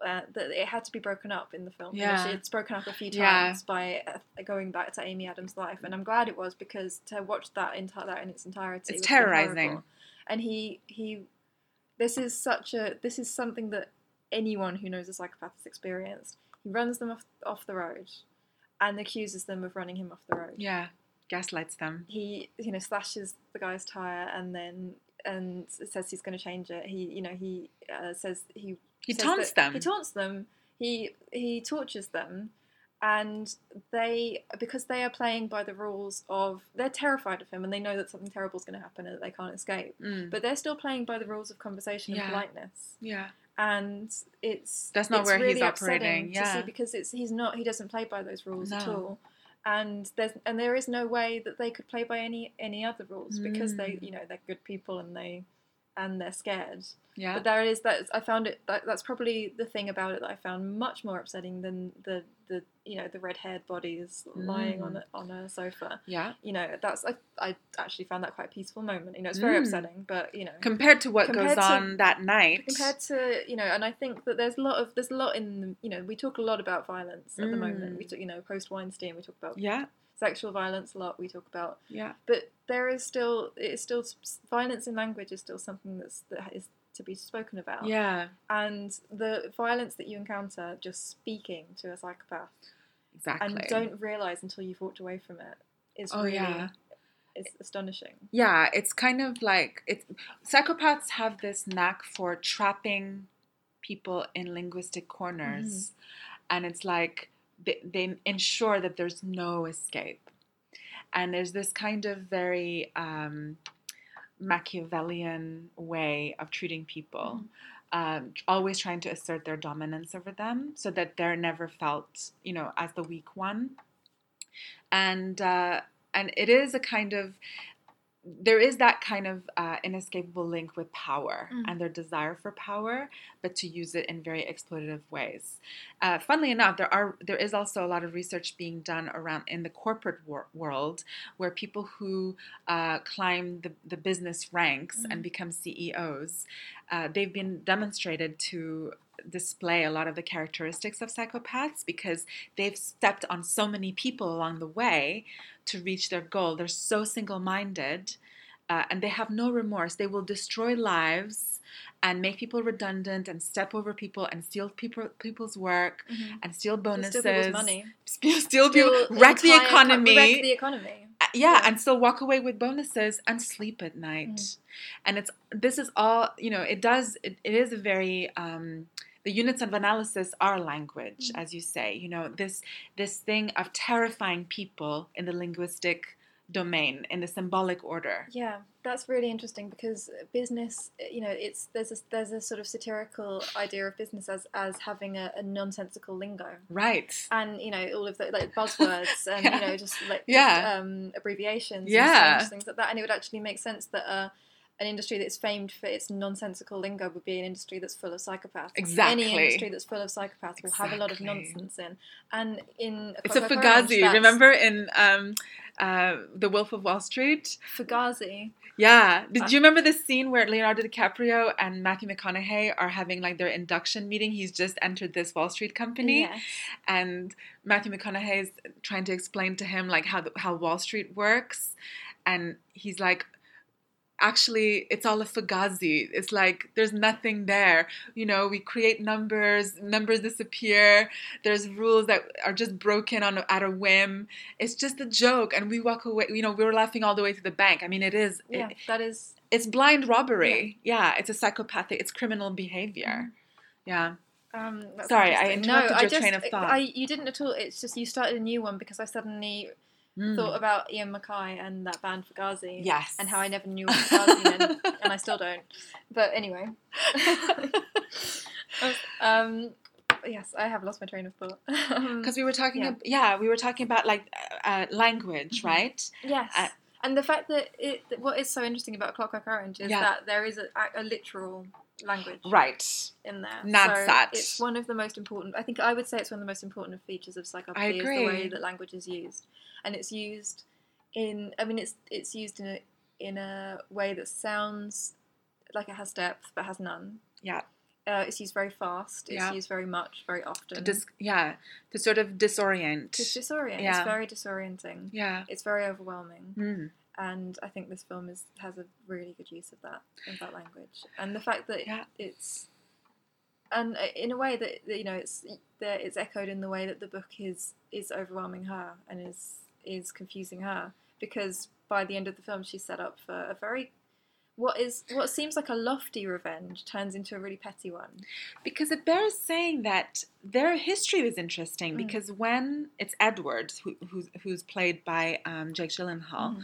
uh, that it had to be broken up in the film.
Yeah.
It's broken up a few
Yeah.
times by uh, going back to Amy Adams' life, and I'm glad it was because to watch that entire that in its entirety,
It's
was
terrorizing.
And he he, this is such a this is something that anyone who knows a psychopath has experienced. He runs them off off the road, and accuses them of running him off the road
Yeah. Gaslights them.
he you know slashes the guy's tire and then and says he's going to change it he you know he uh, says he
He taunts them.
he taunts them he he tortures them and they because they are playing by the rules of they're terrified of him and they know that something terrible is going to happen and that they can't escape
Mm.
but they're still playing by the rules of conversation
Yeah.
and politeness
Yeah.
and it's
That's not
it's
where he's
really
operating,
upsetting to
yeah.
because it's he's not he doesn't play by those rules at all and there's and there is no way that they could play by any any other rules because they
Mm.
you know they're good people and they and they're scared
Yeah.
but there is that I found it that, that's probably the thing about it that I found much more upsetting than the the you know the red haired bodies lying on
Mm.
a, on a sofa
yeah.
you know that's I, I actually found that quite a peaceful moment you know it's very
Mm.
upsetting but you know
Compared to what
Compared
goes
to-
on that night.
compared to you know and i think that there's a lot of there's a lot in you know we talk a lot about violence at the moment
Mm.
we talk you know post weinstein we talk about
yeah.
Sexual violence a lot we talk about
Yeah.
but there is still it is still violence in language is still something that's that is to be spoken about
Yeah.
and the violence that you encounter just speaking to a psychopath
Exactly.
and don't realize until you've walked away from it is
Oh,
really
yeah.
it's astonishing
Yeah, it's kind of like it's psychopaths have this knack for trapping people in linguistic corners, mm-hmm. and it's like they, they ensure that there's no escape. And there's this kind of very um, Machiavellian way of treating people, um, always trying to assert their dominance over them, so that they're never felt, you know, as the weak one. and uh, and it is a kind of there is that kind of uh, inescapable link with power
Mm.
and their desire for power, but to use it in very exploitative ways. Uh, funnily enough, there are there is also a lot of research being done around in the corporate wor- world where people who uh, climb the, the business ranks
Mm.
and become CEOs, uh, they've been demonstrated to display a lot of the characteristics of psychopaths because they've stepped on so many people along the way to reach their goal. They're so single minded uh, and they have no remorse. They will destroy lives and make people redundant and step over people and steal people, people's work and steal bonuses.
Steal people's money.
Steal, steal people, wreck the
entire co-
economy.
wreck the economy.
Uh, yeah,
Yeah.
and still walk away with bonuses and sleep at night.
Mm.
And it's this is all you know. It does. It, it is a very um, the units of analysis are language,
Mm.
as you say. You know this this thing of terrifying people in the linguistic domain in the symbolic order.
Yeah, that's really interesting because business, you know, it's there's a there's a sort of satirical idea of business as as having a, a nonsensical lingo,
Right.
and you know all of the like buzzwords and
Yeah.
you know just like
Yeah.
just, um, abbreviations,
Yeah.
and things like that, and it would actually make sense that. Uh, an industry that's famed for its nonsensical lingo would be an industry that's full of psychopaths.
Exactly.
Any industry that's full of psychopaths will have a lot of nonsense in. And in
It's a
Clockwork Orange,
fugazi. Remember in um, uh, The Wolf of Wall Street?
Fugazi.
Yeah. Did
Uh,
you remember the scene where Leonardo DiCaprio and Matthew McConaughey are having like their induction meeting? He's just entered this Wall Street company,
Yes.
and Matthew McConaughey is trying to explain to him like how the, how Wall Street works, and he's like. Actually, it's all a fugazi. It's like there's nothing there. You know, we create numbers, numbers disappear. There's rules that are just broken on at a whim. It's just a joke, and we walk away. You know, we were laughing all the way to the bank. I mean, it is. it-
Yeah, that is
it's blind robbery. Yeah. it's a psychopathic. It's criminal behavior. Yeah.
Um,
Sorry, I interrupted
no, I
your
just,
train of thought.
I, you didn't at all. It's just you started a new one because I suddenly
Mm.
thought about Ian MacKaye and that band Fugazi.
Yes.
And how I never knew what Fugazi meant, and I still don't. But anyway. um, yes, I have lost my train of thought.
Because we were talking,
Yeah.
ab- yeah, we were talking about like uh, language,
Mhm.
right?
yes.
uh,
and the fact that it, that what is so interesting about Clockwork Orange is
Yeah.
that there is a, a literal language
Right.
in there.
Nadsat.
So it's one of the most important. I think I would say it's one of the most important features of psychopathy is the way that language is used, and it's used in. I mean, it's it's used in a in a way that sounds like it has depth but has none.
Yeah.
Uh, it's used very fast. It's
Yeah.
used very much, very often.
To dis- yeah, to sort of disorient.
to disorient.
Yeah.
It's very disorienting.
yeah.
It's very overwhelming,
Mm.
and I think this film is has a really good use of that of that language, and the fact that
Yeah.
it's and uh, in a way that that, you know it's that it's echoed in the way that the book is is overwhelming her and is is confusing her because by the end of the film she's set up for a very what is what seems like a lofty revenge turns into a really petty one.
Because it bears saying that their history was interesting
Mm.
because when it's Edward, who, who's, who's played by um, Jake Gyllenhaal,
Mhm.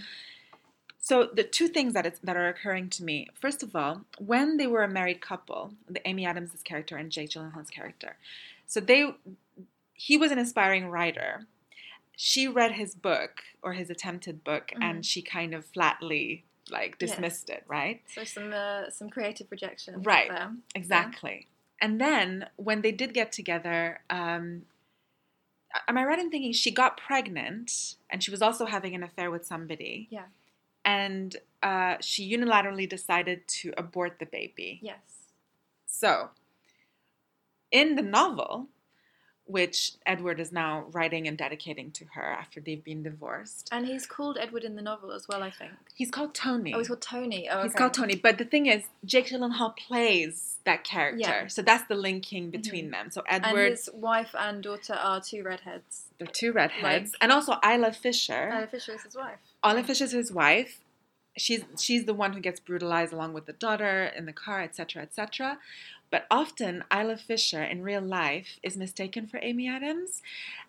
So the two things that it's, that are occurring to me. First of all, when they were a married couple, the Amy Adams' character and Jake Gyllenhaal's character, so they he was an aspiring writer. She read his book or his attempted book,
Mhm.
and she kind of flatly like
Yes.
dismissed it. Right?
So some uh, some creative rejection
Right.
there.
Exactly. And then when they did get together, um, am I right in thinking she got pregnant and she was also having an affair with somebody?
Yeah.
And uh, she unilaterally decided to abort the baby.
Yes.
So, in the novel, which Edward is now writing and dedicating to her after they've been divorced,
And he's called Edward in the novel as well, I think.
he's called Tony.
Oh, he's called Tony. Oh,
He's
okay.
called Tony, but the thing is, Jake Gyllenhaal plays that character,
Yeah. Mm-hmm.
so that's the linking between them. So Edward, And
his wife and daughter are two redheads.
they're two redheads,
like-
and also Isla Fisher.
Ella Fisher is his wife.
Isla Fisher is his wife. She's she's the one who gets brutalized along with the daughter in the car, etc., etc. But often Isla Fisher in real life is mistaken for Amy Adams,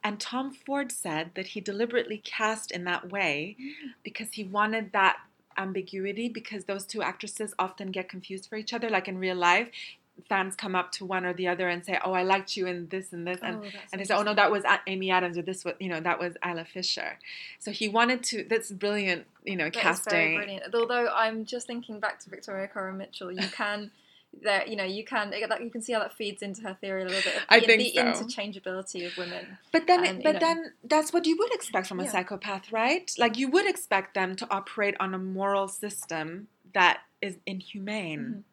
and Tom Ford said that he deliberately cast in that way mm. because he wanted that ambiguity because those two actresses often get confused for each other like in real life fans come up to one or the other and say, "Oh, I liked you in this and this," and
Oh,
and they say, "Oh no, that was Amy Adams," or "This was you know that was Isla Fisher." So he wanted to. That's brilliant, you know,
That
casting.
very brilliant. Although I'm just thinking back to Victoria Coren Mitchell, you can. There, you know, you can that you can see how that feeds into her theory a little bit.
I
the,
think
the
so.
interchangeability of women.
But then,
And, you
but
know.
then that's what you would expect from a
Yeah.
psychopath, right? Like you would expect them to operate on a moral system that is inhumane.
Mhm.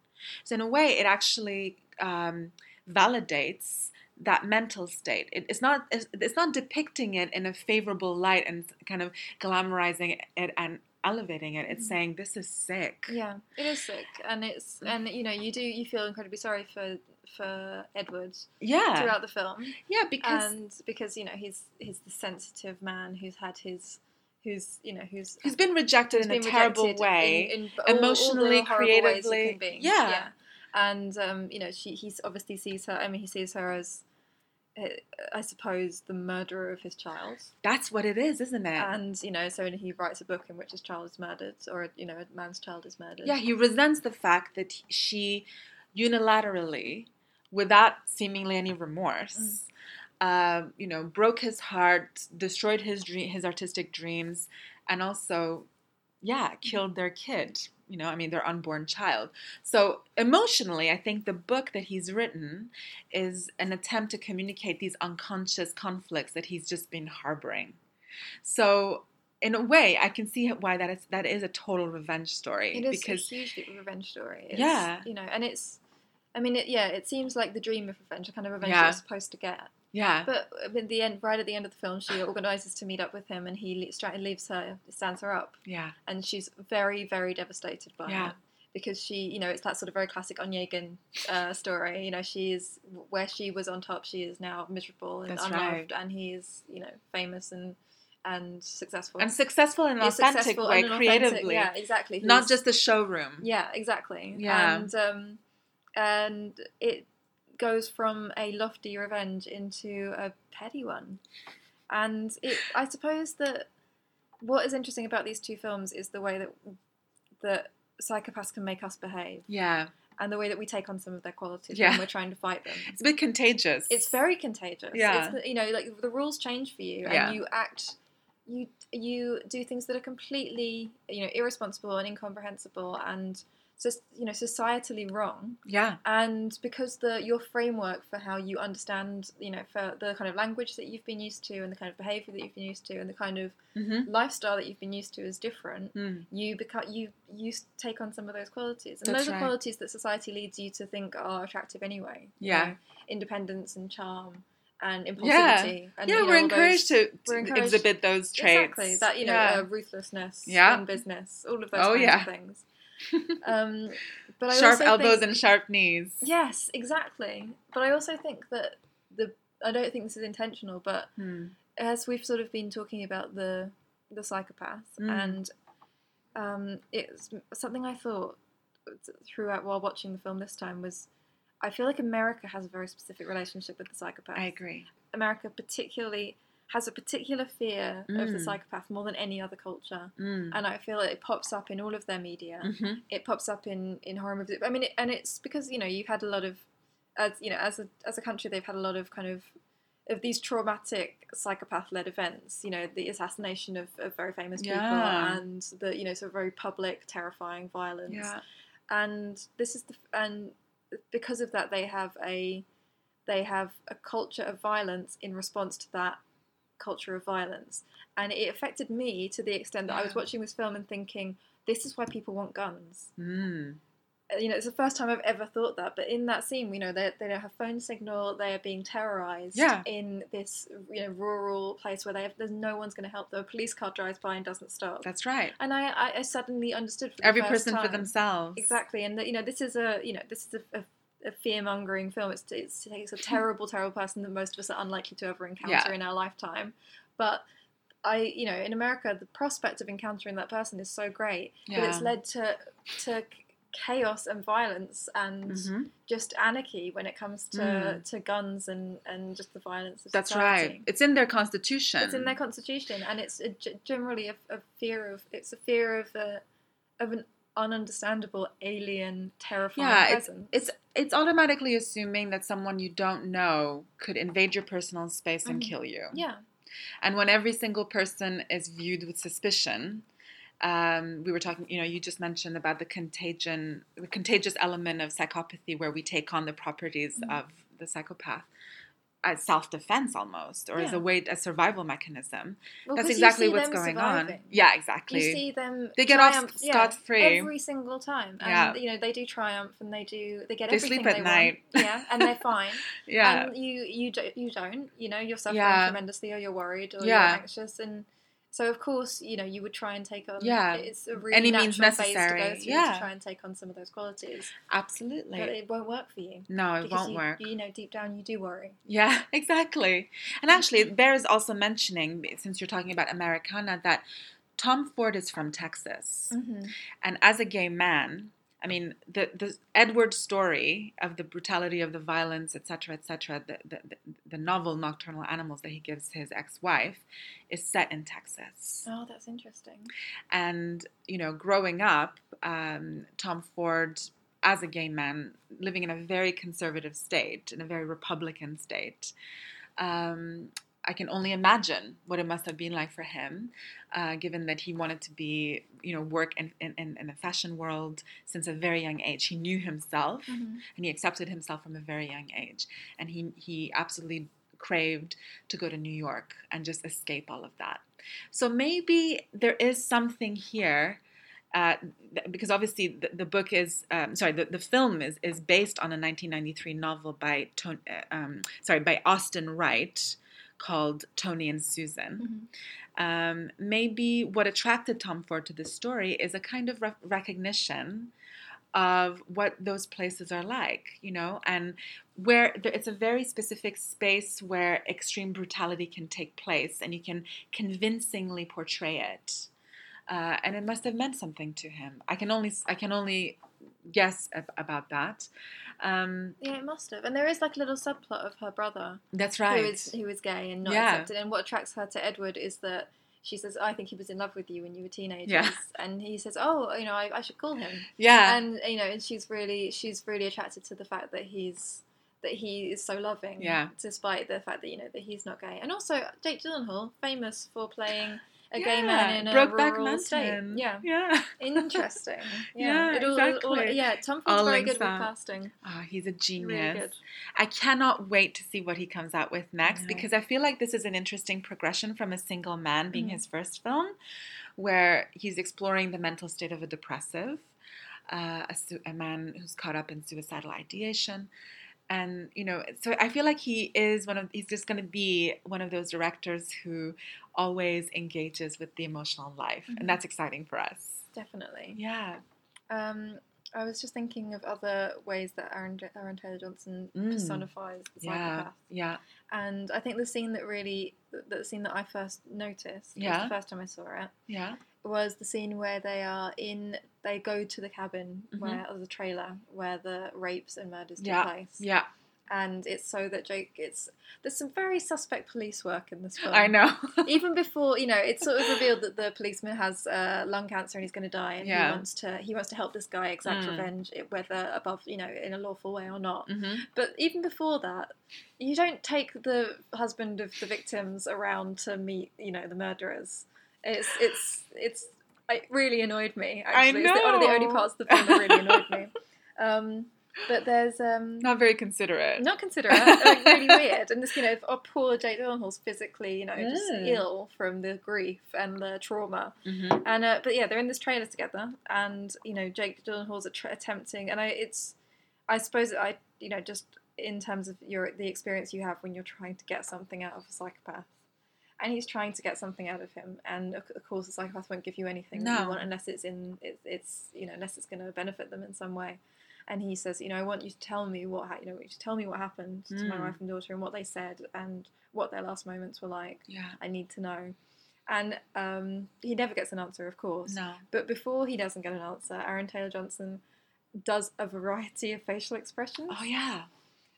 So in a way, it actually um, validates that mental state. It, it's not it's, it's not depicting it in a favorable light and kind of glamorizing it and elevating it. It's
Mhm.
saying this is sick.
Yeah, it is sick, and it's and you know you do you feel incredibly sorry for for Edward
Yeah,
throughout the film,
yeah, because
and because you know he's he's the sensitive man who's had his who's you know who's
he's been rejected
who's
in a terrible way.
in, in all- all
emotionally,
ways
creatively.
be.
Yeah.
and um, you know she he's obviously sees her. I mean, he sees her as, I suppose, the murderer of his child.
That's what it is, isn't it?
And you know, so he writes a book in which his child is murdered, or you know, a man's child is murdered.
Yeah, he resents the fact that she unilaterally, without seemingly any remorse, uh, you know, broke his heart, destroyed his dream, his artistic dreams, and also, yeah, killed their kid. You know, I mean, their unborn child. So emotionally, I think the book that he's written is an attempt to communicate these unconscious conflicts that he's just been harboring. So. In a way, I can see why that is that is a total revenge story
It is
because
a hugely revenge story. It's,
Yeah.
you know, and it's, I mean, it, yeah, it seems like the dream of revenge, the kind of revenge
Yeah.
you're supposed to get.
Yeah.
But at the end, right at the end of the film, she organises to meet up with him, and he leaves her, stands her up,
yeah.
and she's very, very devastated by
Yeah.
it because she, you know, it's that sort of very classic Onegin uh, story. You know, she is where she was on top, she is now miserable and
That's
unloved,
right.
and he is, you know, famous and and successful.
And successful in an authentic
successful
way,
and an authentic-
creatively.
yeah, exactly.
Not just the showroom.
yeah, exactly.
Yeah.
And um, and it goes from a lofty revenge into a petty one. And it I suppose that what is interesting about these two films is the way that that psychopaths can make us behave
Yeah.
and the way that we take on some of their qualities
Yeah.
when we're trying to fight them.
It's a bit contagious.
It's very contagious.
Yeah.
It's, you know, like the rules change for you
Yeah.
and you act you you do things that are completely, you know, irresponsible and incomprehensible and you know, societally wrong.
Yeah.
And because the your framework for how you understand, you know, for the kind of language that you've been used to and the kind of behavior that you've been used to and the kind of
Mm-hmm.
lifestyle that you've been used to is different,
Mm.
you become you you take on some of those qualities, and
That's
those are
right.
qualities that society leads you to think are attractive anyway. you
Yeah.
know, independence and charm and
Yeah.
impulsivity. And,
yeah,
you know,
we're encouraged
those,
to,
we're
to exhibit those traits.
exactly that you know
Yeah.
uh, ruthlessness
Yeah.
in business, all of those
Oh,
kinds
yeah.
of things. Um, but I
sharp
also
elbows
think,
and sharp knees.
yes, exactly. But I also think that the I don't think this is intentional, but
Hmm.
as we've sort of been talking about the the psychopath
Mm.
and um, it's something I thought throughout while watching the film this time was I feel like America has a very specific relationship with the psychopath.
I agree.
America particularly has a particular fear of the
Mm.
psychopath more than any other culture.
Mm.
And I feel like it pops up in all of their media.
Mhm.
It pops up in, in horror movies. I mean, it, and it's because you know you've had a lot of, as you know, as a as a country, they've had a lot of kind of of these traumatic psychopath-led events. You know, the assassination of, of very famous people
Yeah.
and the you know sort of very public, terrifying violence.
Yeah.
And this is the and because of that, they have a they have a culture of violence in response to that culture of violence. And it affected me to the extent that I was watching this film and thinking, this is why people want guns.
Mm.
You know, it's the first time I've ever thought that. But in that scene, you know, they, they don't have phone signal. They are being terrorized
Yeah.
in this, you know, rural place where they have, there's no one's going to help them. A police car drives by and doesn't stop.
That's right.
and I, I, I suddenly understood
Every person for themselves.
Exactly, and that, you know, this is a you know this is a, a, a fear mongering film. It's, it's it's a terrible, terrible person that most of us are unlikely to ever encounter
Yeah.
in our lifetime. But I, you know, in America, the prospect of encountering that person is so great that it's led to to chaos and violence and
Mhm.
just anarchy when it comes to,
Mm.
to guns and, and just the violence of
That's
society.
right. It's in their constitution.
It's in their constitution, and it's a, generally a, a fear of it's a fear of a, of an ununderstandable, alien, terrifying
Yeah, it's,
presence.
it's it's automatically assuming that someone you don't know could invade your personal space and
Mhm.
kill you.
yeah,
And when every single person is viewed with suspicion, um, we were talking, you know, you just mentioned about the contagion, the contagious element of psychopathy, where we take on the properties
Mhm.
of the psychopath as self-defense almost, or as a way, a survival mechanism.
Well,
That's exactly what's going
surviving.
on. Yeah, exactly.
You see them.
They get off
triumph, yeah,
scot-free.
every single time, and
Yeah.
you know they do triumph and they do they get
They
everything
sleep at
they
night.
want. Yeah, and they're fine.
yeah,
And you you do, you don't. You know you're suffering
Yeah.
tremendously, or you're worried, or
Yeah.
you're anxious, and so of course you know you would try and take on.
Yeah.
it's a really
Any means
phase to go through
Yeah.
to try and take on some of those qualities,
absolutely.
but it won't work for you.
no, it won't
you,
work.
You know, deep down, you do worry.
Yeah, exactly. And actually, it bears also mentioning, since you're talking about Americana, that Tom Ford is from Texas.
Mm-hmm.
And as a gay man, I mean, the, the Edward story of the brutality of the violence, etc., etc., the, the, the, the novel Nocturnal Animals that he gives his ex wife is set in Texas.
Oh, that's interesting.
And, you know, growing up, um, Tom Ford, as a gay man, living in a very conservative state, in a very Republican state, um, I can only imagine what it must have been like for him, uh, given that he wanted to be, you know, work in, in, in the fashion world since a very young age. He knew himself
Mhm.
and he accepted himself from a very young age. And he, he absolutely craved to go to New York and just escape all of that. So maybe there is something here. Uh, th- because obviously the, the book is um, sorry the, the film is, is based on a 1993 novel by Ton- uh, um, sorry by Austin Wright called Tony and Susan.
Mhm.
Um, maybe what attracted Tom Ford to this story is a kind of re- recognition of what those places are like, you know, and where there, it's a very specific space where extreme brutality can take place, and you can convincingly portray it. Uh, and it must have meant something to him. I can only I can only guess ab- about that. Um,
Yeah, it must have. And there is like a little subplot of her brother
that's right.
who is who is gay and not
Yeah.
accepted. And what attracts her to Edward is that she says, "I think he was in love with you when you were teenagers."
Yeah.
And he says, "Oh, you know, I, I should call him."
yeah,
And you know, and she's really she's really attracted to the fact that he's that he is so loving.
Yeah.
Despite the fact that you know that he's not gay. And also Jake Gyllenhaal, famous for playing a
yeah.
gay man in a
Brokeback
rural state. Yeah.
yeah.
Interesting.
Yeah,
It all- all-
exactly.
yeah, Tom
All
Ford's very good with casting.
Ah, he's a genius.
Really good.
I cannot wait to see what he comes out with next because I feel like this is an interesting progression from a single man being
Mhm.
his first film, where he's exploring the mental state of a depressive, uh, a, su- a man who's caught up in suicidal ideation. And you know, so I feel like he is one of he's just going to be one of those directors who always engages with the emotional life,
Mhm.
and that's exciting for us.
Definitely.
Yeah,
Um, I was just thinking of other ways that Aaron, Aaron Taylor Johnson
Mm.
personifies the
yeah,
psychopath.
yeah,
And I think the scene that really, the, the scene that I first noticed, was
Yeah.
the first time I saw it,
yeah,
was the scene where they are in, they go to the cabin
Mhm.
where, or the trailer, where the rapes and murders take
Yeah.
place.
yeah.
And it's so that Jake, it's, there's some very suspect police work in this film.
I know.
Even before, you know, it's sort of revealed that the policeman has uh, lung cancer and he's going to die, and
Yeah.
he wants to he wants to help this guy exact
Mm.
revenge, whether above, you know, in a lawful way or not.
hmm
But even before that, you don't take the husband of the victims around to meet, you know, the murderers. It's it's it's it really annoyed me.
I
Actually, it's one of the only parts of the film that really annoyed me. Um, but there's um,
Not very considerate.
not considerate, like, really weird. And this, you know, oh, poor Jake Gyllenhaal's physically, you know, just
Mm.
ill from the grief and the trauma.
hmm
And uh, but yeah, they're in this trailer together, and you know, Jake Gyllenhaal's att- attempting, and I, it's, I suppose I, you know, just in terms of your the experience you have when you're trying to get something out of a psychopath. And he's trying to get something out of him, and of of course, a psychopath won't give you anything that
No.
you want unless it's in it, it's you know unless it's going to benefit them in some way. And he says, you know, I want you to tell me what ha- you know, you to tell me what happened to my
Mm.
wife and daughter and what they said and what their last moments were like.
Yeah.
I need to know. And um, he never gets an answer, of course.
No.
But before he doesn't get an answer, Aaron Taylor Johnson does a variety of facial expressions.
Oh yeah.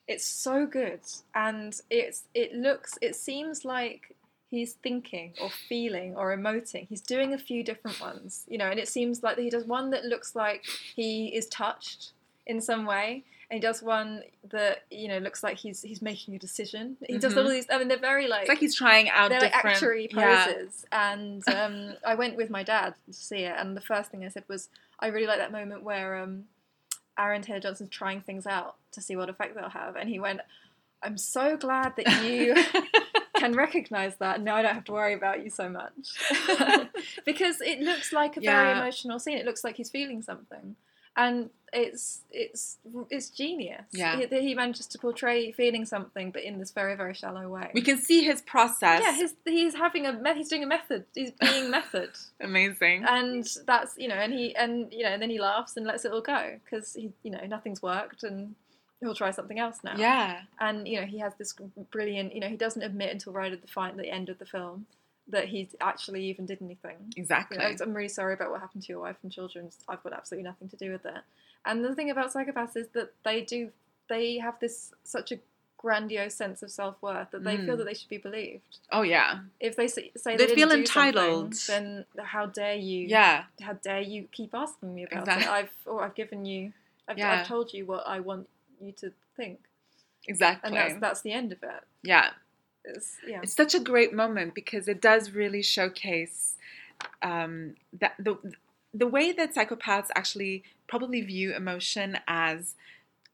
It's so good, and it's it looks it seems like he's thinking or feeling or emoting. He's doing a few different ones, you know, and it seems like he does one that looks like he is touched in some way, and he does one that you know looks like he's he's making a decision. He does
Mhm.
all these. I mean, they're very like
It's like he's trying out
they're like
different
actuary
yeah.
poses. And um, I went with my dad to see it, and the first thing I said was, I really like that moment where um, Aaron Taylor Johnson's trying things out to see what effect they'll have, and he went, "I'm so glad that you." can recognize that now I don't have to worry about you so much because it looks like a very emotional scene. It looks like he's feeling something, and it's it's it's genius.
Yeah.
he, he manages to portray feeling something, but in this very very shallow way.
we can see his process.
yeah, he's he's having a he's doing a method. He's being method,
Amazing.
and that's you know, and he and you know, and then he laughs and lets it all go because he you know nothing's worked and. He'll try something else now
yeah.
and you know he has this brilliant you know he doesn't admit until right at the fight the end of the film that he actually even did anything You
Exactly.
know, i'm really sorry about what happened to your wife and children i've got absolutely nothing to do with it and the thing about psychopaths is that they do they have this such a grandiose sense of self-worth that they feel
Mm.
that they should be believed
oh yeah.
if they say,
They
they,
feel entitled.
then how dare you
Yeah.
how dare you keep asking me about
Exactly.
it i've or i've given you I've,
Yeah.
I've told you what i want you to think
Exactly.
and that's that's the end of it
yeah.
it's, yeah
It's such a great moment because it does really showcase um, that the the way that psychopaths actually probably view emotion as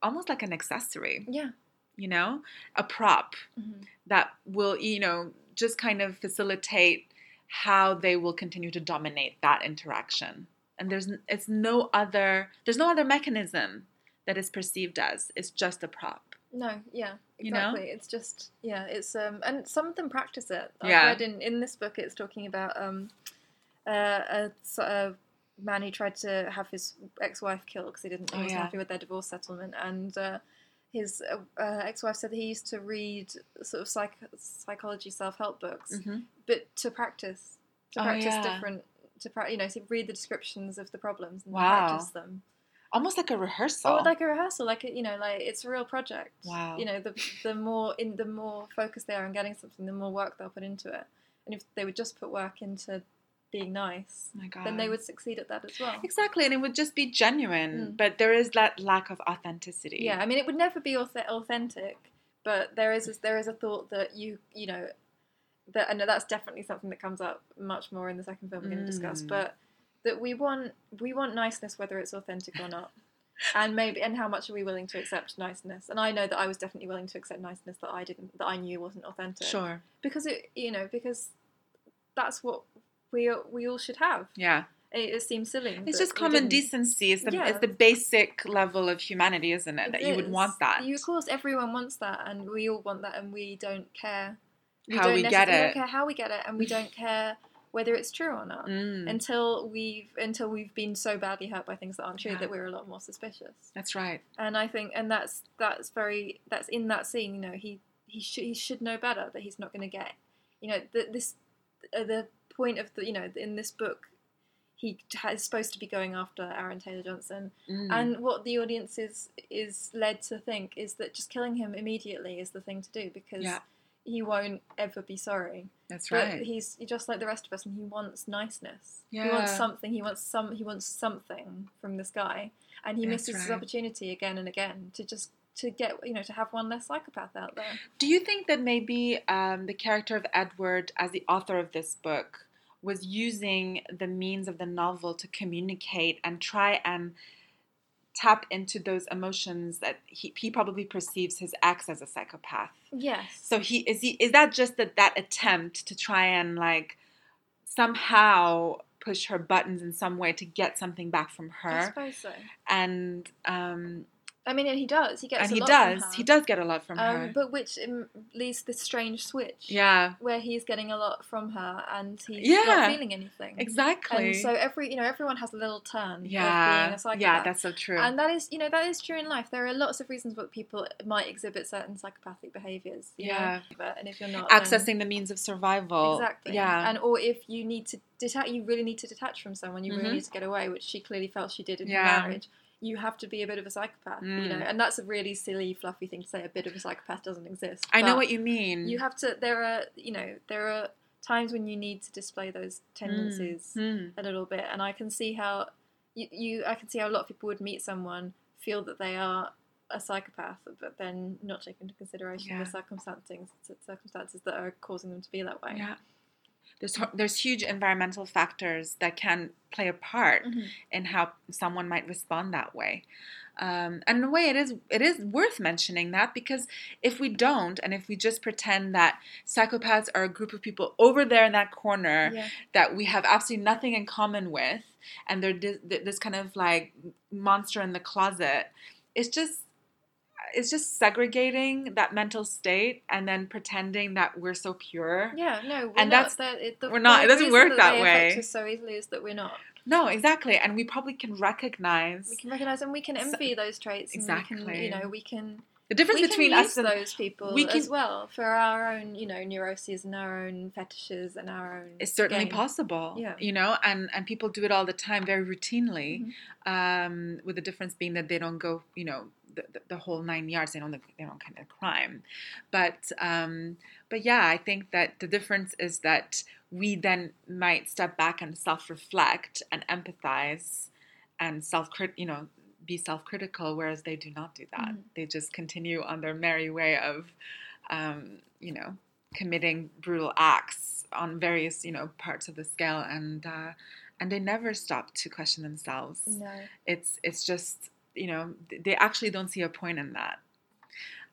almost like an accessory,
Yeah.
you know, a prop
Mhm.
that will, you know, just kind of facilitate how they will continue to dominate that interaction. And there's it's no other there's no other mechanism that is perceived as. It's just a prop.
No, yeah,
You know?
exactly. It's just yeah, it's um, and some of them practice it. I've
Yeah.
read in in this book, it's talking about um, uh, a, s- a man who tried to have his ex-wife killed because he didn't he
Oh,
wasn't
yeah.
happy with their divorce settlement, and uh, his uh, uh, ex-wife said that he used to read sort of psych- psychology self-help books,
Mm-hmm.
but to practice to
Oh,
practice
yeah.
different. To pra- you know, to read the descriptions of the problems and
Wow.
practice them.
Almost like a rehearsal.
Or like a rehearsal, like a, you know, like it's a real project.
Wow.
You know, the the more in the more focused they are on getting something, the more work they'll put into it. And if they would just put work into being nice,
oh
then they would succeed at that as well.
Exactly, and it would just be genuine,
Mm.
but there is that lack of authenticity.
Yeah, I mean, it would never be authentic, but there is there is a thought that you you know that and that's definitely something that comes up much more in the second film we're going to discuss.
Mm.
But that we want we want niceness whether it's authentic or not. And maybe, and how much are we willing to accept niceness? And I know that I was definitely willing to accept niceness that I didn't, that I knew wasn't authentic.
Sure.
because it you know because that's what we we all should have
Yeah.
it, it seems silly
It's just common decency. It's the
Yeah.
it's the basic level of humanity, isn't it?
It
that you would want that.
you, of course everyone wants that and we all want that and we don't care
How
don't
we get
we don't care how we get it and we don't care whether it's true or not
Mm,
until we've until we've been so badly hurt by things that aren't true
Yeah.
that we're a lot more suspicious
that's right.
and i think and that's that's very that's in that scene you know he he should he should know better that he's not going to get you know the, this uh, the point of the you know in this book he is supposed to be going after Aaron Taylor Johnson,
Mm.
and what the audience is is led to think is that just killing him immediately is the thing to do because
Yeah.
he won't ever be sorry.
That's
But he's just like the rest of us, and he wants niceness. He wants something. He wants some. He wants something from this guy, and he
That's
misses his opportunity again and again to just to get you know to have one less psychopath out there.
Do you think that maybe um, the character of Edward, as the author of this book, was using the means of the novel to communicate and try and tap into those emotions that he, he probably perceives his ex as a psychopath?
Yes.
So he is he is that just that that attempt to try and like somehow push her buttons in some way to get something back from her.
I suppose so.
and um
I mean, and he does. He gets.
and
a
he
lot
does
From her.
he does get a lot from
Um,
her
but which um, leads to this strange switch.
yeah
Where he's getting a lot from her and he's
Yeah.
not feeling anything.
exactly
And so every you know everyone has a little turn of
yeah
being a psychopath.
yeah that's so true
And that is, you know, that is true in life. There are lots of reasons why people might exhibit certain psychopathic behaviors. know?
Yeah.
But- and if you're not
accessing the means of survival
exactly,
yeah
and or if you need to detach, you really need to detach from someone. You
Mhm.
really need to get away, which she clearly felt she did in
Yeah.
her marriage. You have to be a bit of a psychopath, you
Mm.
know, and that's a really silly, fluffy thing to say. A bit of a psychopath doesn't exist.
I know what you mean
You have to. There are, you know, there are times when you need to display those tendencies
Mm.
a little bit, and I can see how you, you I can see how a lot of people would meet someone feel that they are a psychopath, but then not take into consideration
Yeah.
the circumstances circumstances that are causing them to be that way.
Yeah. There's, there's huge environmental factors that can play a part
Mhm.
in how someone might respond that way. Um, and in a way, it is it is worth mentioning that because if we don't, and if we just pretend that psychopaths are a group of people over there in that corner
Yeah.
that we have absolutely nothing in common with, and they're this, this kind of like monster in the closet, it's just it's just segregating that mental state and then pretending that we're so pure.
Yeah, no, we're
And
not.
that's-
that, it, the,
we're not- it doesn't work
that
that way.
so easily is that we're not.
No, exactly, and we probably can recognize
We can recognize and we can
So-
envy those traits. And we can,
Exactly.
you know, we can
the difference
we
between
can
us and
those people
we can-
as well for our own, you know, neuroses and our own fetishes and our own.
it's certainly
gain.
possible
Yeah.
you know and and people do it all the time very routinely
Mhm.
um, with the difference being that they don't go you know the, the, whole nine yards they don't they don't commit a crime but um, but yeah i think that the difference is that we then might step back and self-reflect and empathize and self you know be self-critical whereas they do not do that
Mhm.
they just continue on their merry way of um, you know committing brutal acts on various you know parts of the scale and uh, and they never stop to question themselves
No.
it's it's just you know they actually don't see a point in that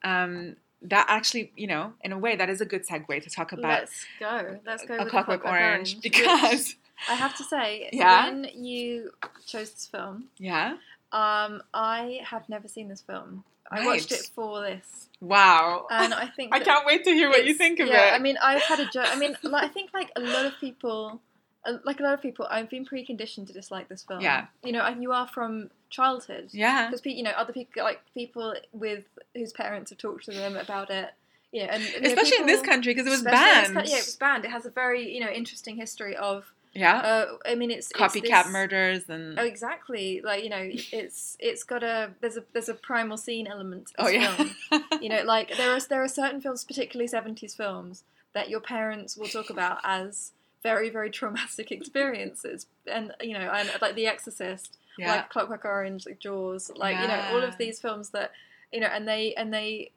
um, that actually you know in a way that is a good segue to talk about
Let's go. Let's go
a clockwork
Clockwork
orange,
which
because
I have to say,
Yeah?
when you chose this film,
yeah
um, I have never seen this film. I watched it for this,
wow
and I think
i can't wait to hear what you think of
yeah,
it
I mean, I've had a joke. I mean, like, I think like a lot of people, uh, like a lot of people, I've been preconditioned to dislike this film.
Yeah.
You know, and you are from childhood.
yeah
Because you know, other people, like people with whose parents have talked to them about it. Yeah, and know,
especially in this country because it was
in this
banned
yeah, it was banned. It has a very you know interesting history of.
yeah
Uh, I mean, it's it's
copycat
this-
murders and
Oh, exactly. Like you know, it's it's got a there's a there's a primal scene element. To
oh yeah
film you know like there are there are certain films particularly 70s films that your parents will talk about as very very traumatic experiences and you know and like the exorcist
yeah
like clockwork orange like jaws like you know all of these films that you know and they and they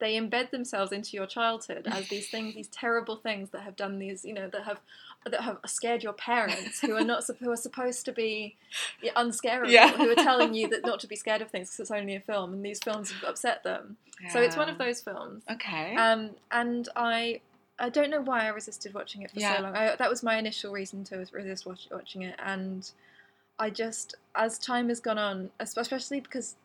they embed themselves into your childhood as these things these terrible things that have done these you know that have that have scared your parents who are not who are supposed to be yeah, unscarable
Yeah.
who are telling you that not to be scared of things because it's only a film and these films have upset them so it's one of those films.
okay
Um, and I I don't know why I resisted watching it for
Yeah.
so long. I, that was my initial reason to resist watch, watching it, and I just as time has gone on, especially because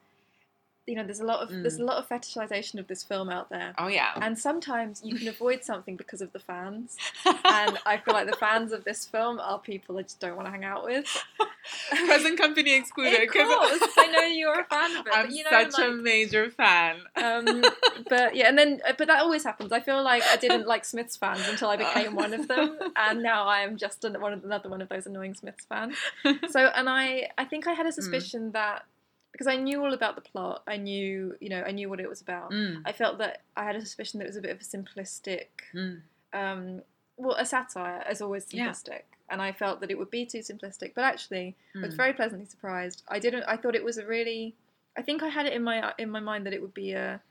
you know there's a lot of there's a lot of fetishization of this film out there.
oh yeah
And sometimes you can avoid something because of the fans, and I feel like the fans of this film are people I just don't want to hang out with.
present company excluded
Of course, I know you're a fan of it,
I'm
but you know,
such
like,
a major fan.
um, but yeah, and then uh, but that always happens. I feel like I didn't like Smiths fans until I became one of them, and now I am just one of, another one of those annoying Smiths fans. So, and I I think I had a suspicion that because I knew all about the plot, I knew you know I knew what it was about.
Mm,
I felt that I had a suspicion that it was a bit of a simplistic,
mm.
um, well, a satire is always
Yeah.
simplistic, and I felt that it would be too simplistic. But actually, I was
Mm.
very pleasantly surprised. I didn't. I thought it was a really. I think I had it in my in my mind that it would be a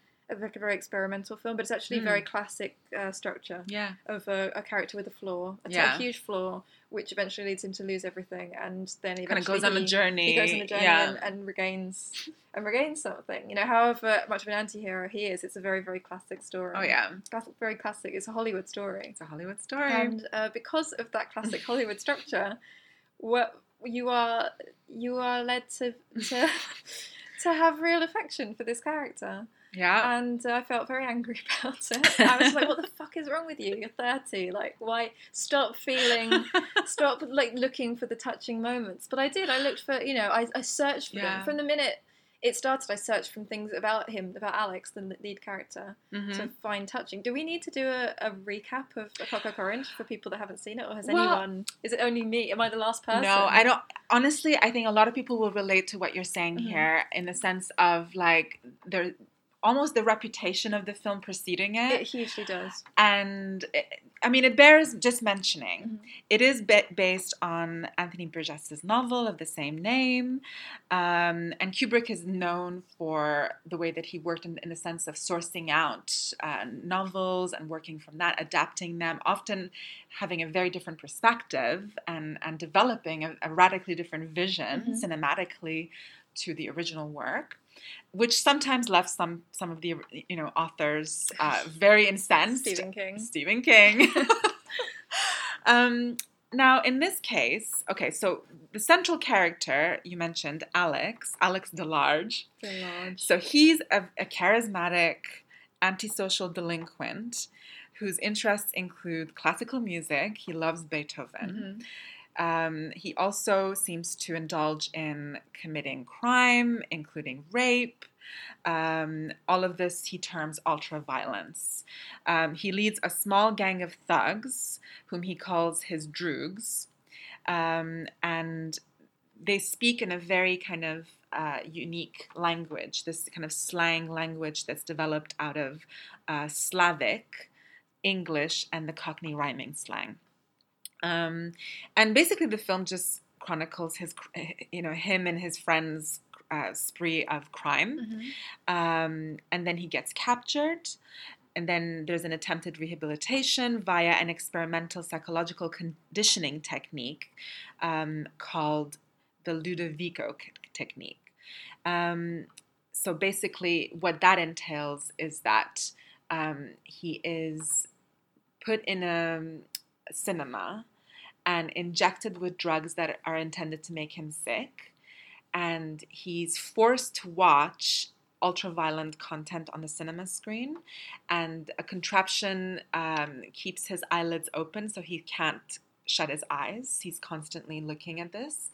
like a very experimental film, but it's actually a very
Mm.
classic uh, structure
Yeah.
of a, a character with a flaw, a,
Yeah.
a huge flaw, which eventually leads him to lose everything, and then eventually
goes on a
he-
journey.
He goes on a journey
Yeah.
and, and regains and regains something. You know, however much of an anti-hero he is, it's a very very classic story.
oh yeah.
Classic, very classic. It's a Hollywood story.
It's a Hollywood story.
And uh, because of that classic Hollywood structure, what you are you are led to to to have real affection for this character,
yeah.
and uh, I felt very angry about it. I was like, "What the fuck is wrong with you? You're 30. Like, why stop feeling, stop like looking for the touching moments?" But I did. I looked for you know, I, I searched for
Yeah.
them from the minute. It started. I searched from things about him, about Alex, the lead character,
Mhm.
to find touching. Do we need to do a, a recap of A Clockwork Orange for people that haven't seen it, or has
Well-
anyone? Is it only me? Am I the last person?
No, I don't. Honestly, I think a lot of people will relate to what you're saying
Mhm.
here in the sense of like there. Almost the reputation of the film preceding it.
It hugely does.
And it, I mean, it bears just mentioning.
Mhm.
It is ba- based on Anthony Burgess's novel of the same name. Um, and Kubrick is known for the way that he worked in, in the sense of sourcing out uh, novels and working from that, adapting them, often having a very different perspective and, and developing a, a radically different vision
Mhm.
cinematically to the original work. Which sometimes left some some of the you know authors uh, very incensed.
Stephen King.
Stephen King. um, now, in this case, okay, so the central character you mentioned, Alex, Alex DeLarge.
Very large.
So he's a, a charismatic, antisocial delinquent whose interests include classical music. He loves Beethoven.
Mhm.
Um, he also seems to indulge in committing crime, including rape. Um, all of this he terms ultra violence. Um, he leads a small gang of thugs whom he calls his droogs. Um, and they speak in a very kind of uh, unique language, this kind of slang language that's developed out of uh, Slavic, English, and the Cockney rhyming slang. Um, and basically, the film just chronicles his, you know, him and his friends' uh, spree of crime.
Mhm.
Um, and then he gets captured. And then there's an attempted rehabilitation via an experimental psychological conditioning technique um, called the Ludovico technique. Um, so basically, what that entails is that um, he is put in a cinema and injected with drugs that are intended to make him sick. And he's forced to watch ultra-violent content on the cinema screen, and a contraption um, keeps his eyelids open so he can't shut his eyes. He's constantly looking at this,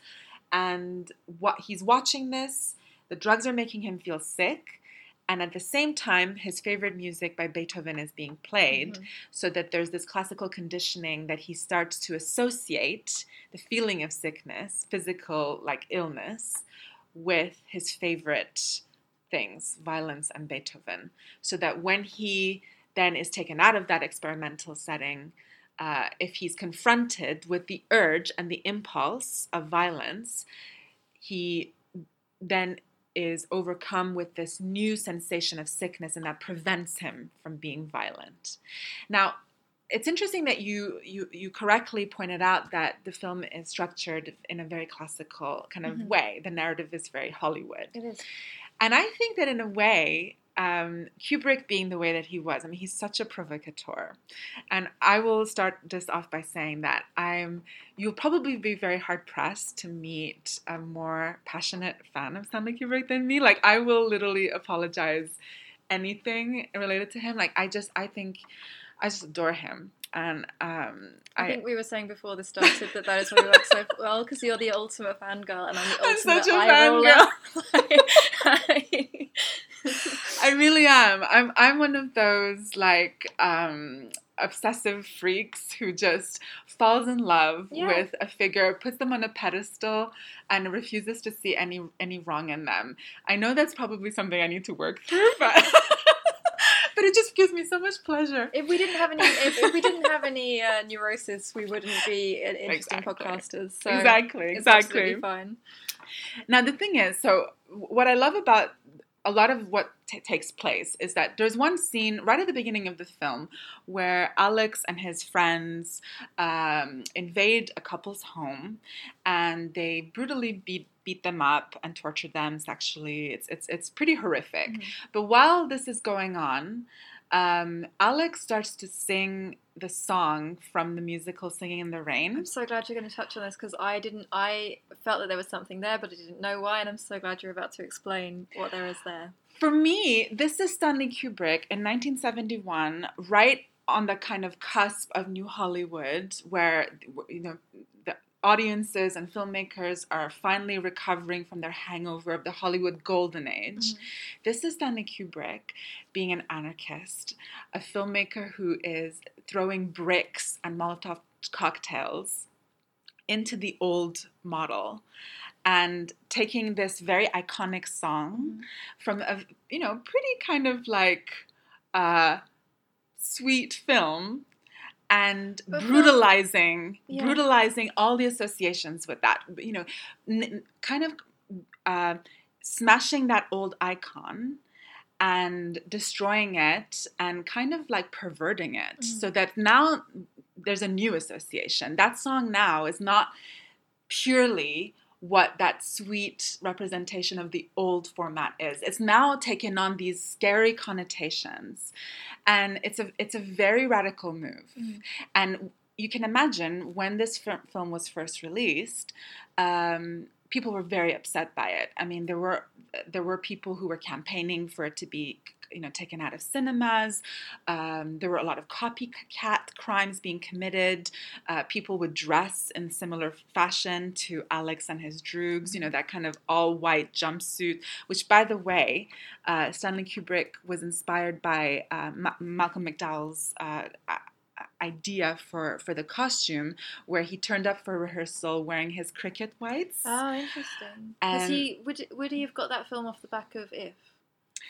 and what he's watching this, the drugs are making him feel sick. And at the same time, his favorite music by Beethoven is being played,
Mhm.
so that there's this classical conditioning that he starts to associate the feeling of sickness, physical like illness, with his favorite things, violence and Beethoven. So that when he then is taken out of that experimental setting, uh, if he's confronted with the urge and the impulse of violence, he then is overcome with this new sensation of sickness and that prevents him from being violent. Now, it's interesting that you you you correctly pointed out that the film is structured in a very classical kind of
Mhm.
way. The narrative is very Hollywood.
It is.
And I think that in a way, um, Kubrick being the way that he was, I mean, he's such a provocateur. And I will start this off by saying that I'm, you'll probably be very hard pressed to meet a more passionate fan of Stanley Kubrick than me. Like, I will literally apologize anything related to him. Like, I just, I think, I just adore him. And um,
I, think we were saying before this started that that is why we work so well because you're the ultimate fangirl and I'm the
I'm
ultimate
such a
eye roller.
I really am. I'm I'm one of those like um obsessive freaks who just falls in love
Yeah.
with a figure, puts them on a pedestal and refuses to see any any wrong in them. I know that's probably something I need to work through, but but it just gives me so much pleasure.
If we didn't have any, if, if we didn't have any uh, neurosis, we wouldn't be interesting
Exactly.
podcasters. So
exactly, exactly.
fine.
Now, the thing is, so what I love about a lot of what t- takes place is that there's one scene right at the beginning of the film where Alex and his friends um, invade a couple's home and they brutally beat beat them up and torture them sexually. It's it's it's pretty horrific.
Mhm.
But while this is going on, um, Alex starts to sing the song from the musical Singing in the Rain.
I'm so glad you're going to touch on this because I didn't. I felt that there was something there, but I didn't know why, and I'm so glad you're about to explain what there is there.
For me, this is Stanley Kubrick in 1971, right on the kind of cusp of New Hollywood, where you know audiences and filmmakers are finally recovering from their hangover of the Hollywood golden age.
Mhm.
This is Stanley Kubrick being an anarchist, a filmmaker who is throwing bricks and Molotov cocktails into the old model and taking this very iconic song from a you know pretty kind of like uh, sweet film and
But film-
brutalizing
Yeah.
brutalizing all the associations with that you know n- kind of uh, smashing that old icon and destroying it and kind of like perverting it
Mhm.
so that now there's a new association that song now is not purely what that sweet representation of the old format is. It's now taken on these scary connotations, and it's a it's a very radical move.
Mhm.
And you can imagine when this fil- film was first released, um, people were very upset by it. I mean, there were there were people who were campaigning for it to be you know taken out of cinemas. Um, there were a lot of copycat crimes being committed. Uh, people would dress in similar fashion to Alex and his droogs. You know that kind of all white jumpsuit. Which, by the way, uh, Stanley Kubrick was inspired by uh, Ma- Malcolm McDowell's. Uh, idea for for the costume where he turned up for rehearsal wearing his cricket whites
Oh, interesting. Because he would would he have got that film off the back of If?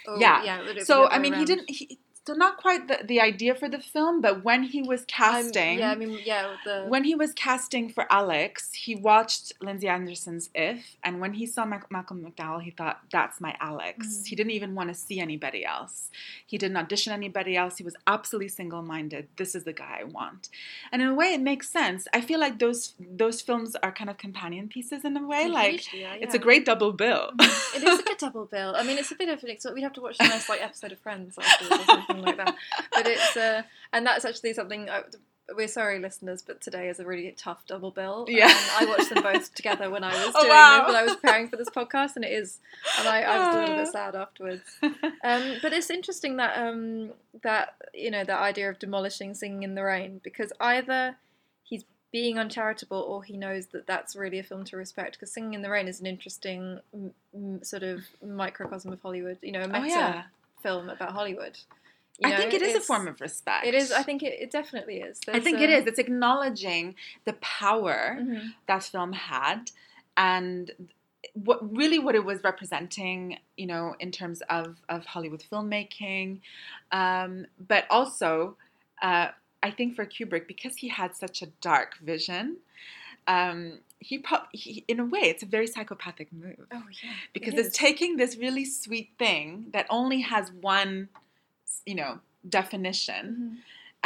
Or-
Yeah.
yeah. would it be
so i mean he didn't he, so not quite the, the idea for the film but when he was casting
I'm- yeah, I mean, yeah. The
when he was casting for Alex, he watched Lindsay Anderson's If, and when he saw Mac- Malcolm McDowell, he thought, "That's my Alex."
Mhm.
He didn't even want to see anybody else. He didn't audition anybody else. He was absolutely single-minded. This is the guy I want, and in a way, it makes sense. I feel like those those films are kind of companion pieces in a way. Like
Hugely, yeah,
it's a great double bill.
it is a good double bill. I mean, it's a bit of an. We'd have to watch a nice like episode of Friends afterwards something like that. But it's uh, and that's actually something. I, we're sorry, listeners, but today is a really tough double bill.
Yeah.
and I watched them both together when I was
Oh,
doing
wow.
this, when I was preparing for this podcast, and it is, and I, I was a little bit
Ah.
sad afterwards. Um, but it's interesting that um, that you know that idea of demolishing singing in the rain because either he's being uncharitable or he knows that that's really a film to respect because singing in the rain is an interesting m- m- sort of microcosm of Hollywood you know a
oh
meta
yeah,
film about Hollywood You
I think it is a form of respect.
it is I think it, it definitely is
I think
a-
it is. It's acknowledging the power
Mhm.
that film had and what really what it was representing you know in terms of of hollywood filmmaking um, but also uh, i think for kubrick because he had such a dark vision um, he, pro- he in a way it's a very psychopathic move
oh yeah
because
it
it's taking this really sweet thing that only has one you know definition
Mhm.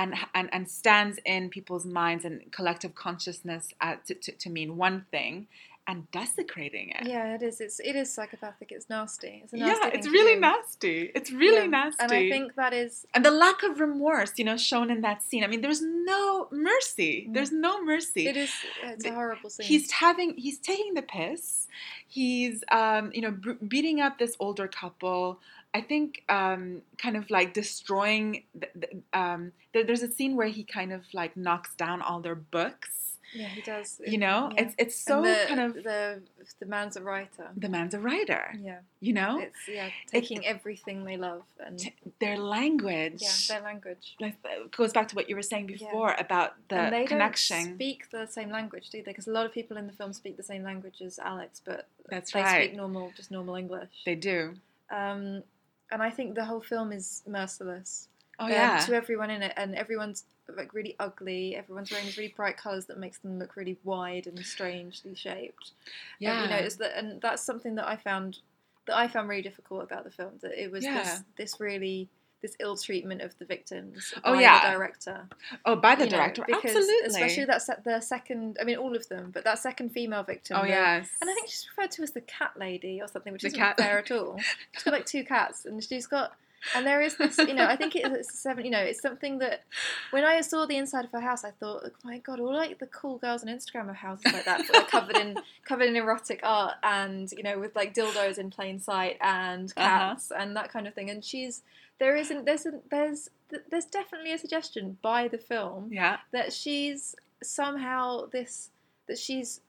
and, and and stands in people's minds and collective consciousness uh, to, to, to mean one thing and desecrating it.
yeah it is it's it is psychopathic it's nasty it's a
Yeah,
nasty thing
it's really
do.
nasty. It's really
Yeah.
nasty.
and I think that is
and the lack of remorse, you know, shown in that scene. I mean, there's no mercy.
Mm.
There's no mercy.
it is it's a horrible scene
He's having, he's taking the piss. He's, um, you know, b- beating up this older couple. I think, um, kind of like destroying. The, the, um, there, there's a scene where he kind of like knocks down all their books.
Yeah, he does.
You know,
Yeah.
it's it's so
the,
kind of
the the man's a writer.
the man's a writer.
Yeah,
You know,
it's yeah taking everything they love and
T- their language.
yeah their language.
like, goes back to what you were saying
Yeah.
before about the
and they
connection.
don't speak the same language, do they? Because a lot of people in the film speak the same language as Alex, but
That's
they
right.
speak normal, just normal English.
They do.
Um, and I think the whole film is merciless.
Oh
um,
yeah.
to everyone in it, and everyone's like really ugly. Everyone's wearing these really bright colours that makes them look really wide and strangely shaped.
yeah.
And, you know, it's that, and that's something that I found that I found really difficult about the film. That it was
Yeah.
this this really this ill treatment of the victims
Oh,
by
yeah.
the director.
oh, by the
you know,
director.
because
Absolutely.
especially that se- the second. I mean, all of them, but that second female victim.
Oh
the-
yes.
And I think she's referred to as the cat lady or something, which
The
isn't
cat-
fair at all. She's got like two cats, and she's got, and there is this, you know, I think it- it's seven, you know, it's something that when I saw the inside of her house, I thought, oh my god, all like the cool girls on Instagram have houses like that, but covered in covered in erotic art and you know with like dildos in plain sight and
Uh-huh.
cats and that kind of thing. And she's there isn't there's a, there's there's definitely a suggestion by the film
yeah.
that she's somehow this that she's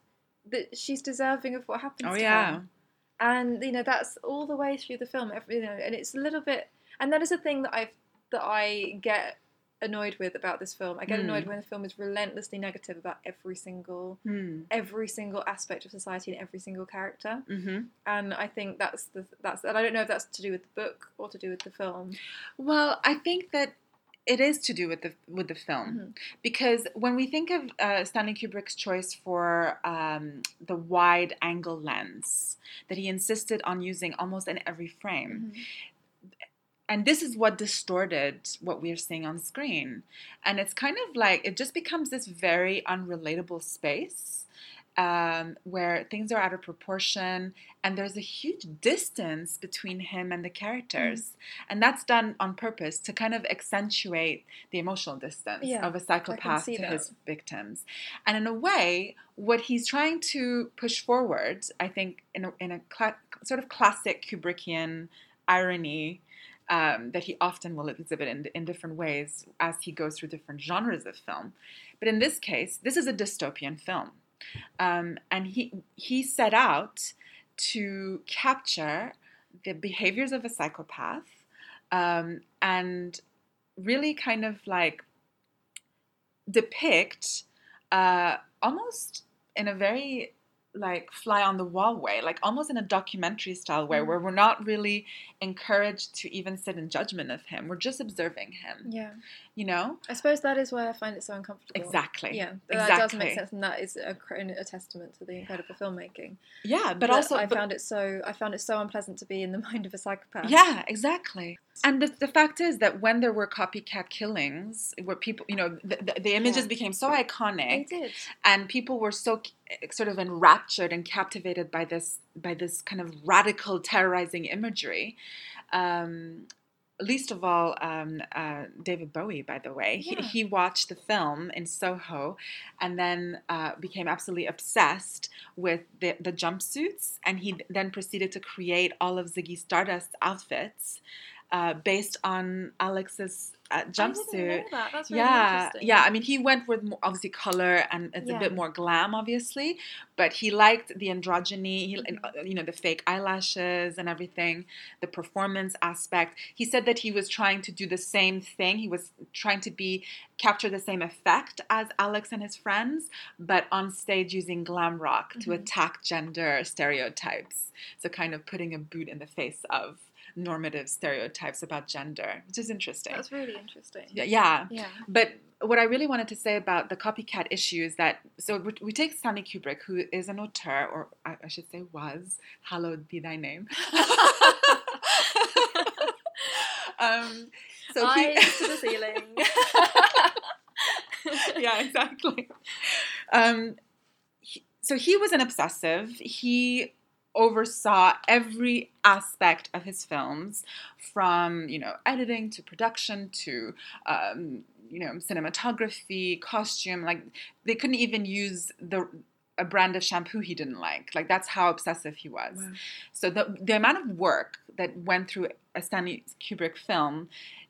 that she's deserving of what happens
Oh
to
yeah.
her and you know that's all the way through the film every, you know and it's a little bit and that is a thing that i've that i get annoyed with about this film. I get
Mm.
annoyed when the film is relentlessly negative about every single
Hmm.
every single aspect of society and every single character.
hmm
And I think that's the that's and I don't know if that's to do with the book or to do with the film.
Well, I think that it is to do with the with the film
Mhm.
because when we think of uh, Stanley Kubrick's choice for um, the wide angle lens that he insisted on using almost in every frame, and this is what distorted what we're seeing on screen, and it's kind of like it just becomes this very unrelatable space. Um, where things are out of proportion and there's a huge distance between him and the characters and that's done on purpose to kind of accentuate the emotional distance
Yeah,
of a psychopath to
that.
his victims and in a way what he's trying to push forward i think in a, in a cla- sort of classic kubrickian irony um, that he often will exhibit in, in different ways as he goes through different genres of film. But in this case this is a dystopian film. Um, and he he set out to capture the behaviors of a psychopath um, and really kind of like depict uh, almost in a very like fly on the wall way, like almost in a documentary style way,
Mhm.
where we're not really encouraged to even sit in judgment of him. We're just observing him,
Yeah.
you know?
I suppose that is why I find it so uncomfortable.
Exactly.
Yeah, that does make sense, and that is a, a testament to the incredible filmmaking.
Yeah, but, also
I
but-
found it so I found it so unpleasant to be in the mind of a psychopath.
Yeah, exactly. And the, the fact is that when there were copycat killings, where people, you know, the, the, the images
Yeah.
became so
they
iconic,
did.
and people were so sort of enraptured and captivated by this by this kind of radical, terrorizing imagery. Um, least of all, um, uh, David Bowie, by the way,
Yeah.
he, he watched the film in Soho, and then uh, became absolutely obsessed with the, the jumpsuits, and he then proceeded to create all of Ziggy Stardust's outfits. Uh, based on Alex's uh, jumpsuit,
know that. That's really
yeah,
interesting.
yeah. I mean, he went with more, obviously color and it's
Yeah.
a bit more glam, obviously, but he liked the androgyny, he,
Mhm.
uh, you know, the fake eyelashes and everything, the performance aspect. He said that he was trying to do the same thing. He was trying to be capture the same effect as Alex and his friends, but on stage using glam rock to
Mhm.
attack gender stereotypes. So kind of putting a boot in the face of normative stereotypes about gender, which is interesting.
That's really interesting.
Yeah, yeah.
Yeah.
But what I really wanted to say about the copycat issue is that so we, take Stanley Kubrick, who is an auteur, or I, should say was, hallowed be thy name. um, so he,
to the ceiling.
yeah, exactly. Um, he- so he was an obsessive. He oversaw every aspect of his films, from you know editing to production to um, you know cinematography, costume. Like they couldn't even use the a brand of shampoo he didn't like. Like that's how obsessive he was.
Wow.
So the the amount of work that went through a Stanley Kubrick film,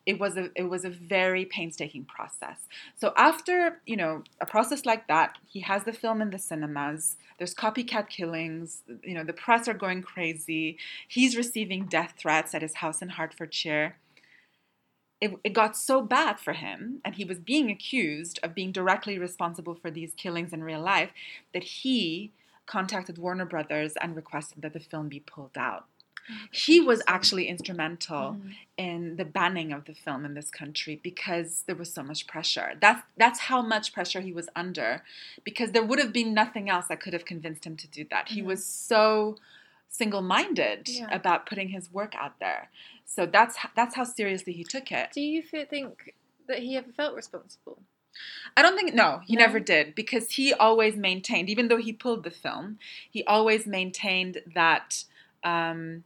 it was a it was a very painstaking process. So after you know a process like that, he has the film in the cinemas. There's copycat killings. You know the press are going crazy. He's receiving death threats at his house in Hertfordshire. It, it got so bad for him, and he was being accused of being directly responsible for these killings in real life, that he contacted Warner Brothers and requested that the film be pulled out. He was actually instrumental
Mhm.
in the banning of the film in this country because there was so much pressure. That's that's how much pressure he was under because there would have been nothing else that could have convinced him to do that. He
Mhm.
was so single-minded
Yeah.
about putting his work out there. So that's that's how seriously he took it.
Do you think that he ever felt responsible?
I don't think no, he
No?
never did because he always maintained, even though he pulled the film, he always maintained that um,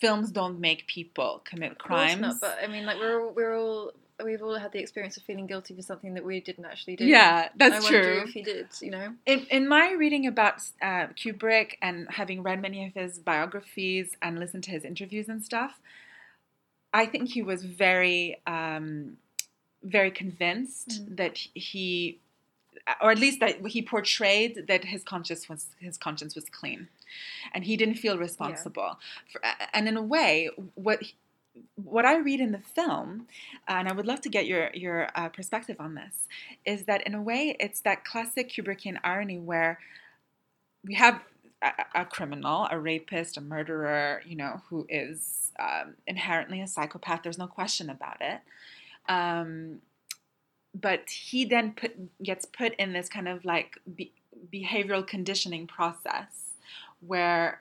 films don't make people commit
Of course
crimes.
not, but I mean, like we're all, we're all we've all had the experience of feeling guilty for something that we didn't actually do.
yeah, that's
true. I
true.
if he did. You know.
in, in my reading about uh, Kubrick and having read many of his biographies and listened to his interviews and stuff, I think he was very, um, very convinced
Mm.
that he, or at least that he portrayed that his conscience was his conscience was clean, and he didn't feel responsible. For, and in a way, what what I read in the film, and I would love to get your your uh, perspective on this, is that in a way it's that classic Kubrickian irony where we have a, a criminal, a rapist, a murderer, you know, who is um, inherently a psychopath. There's no question about it. Um, but he then put gets put in this kind of like be, behavioral conditioning process where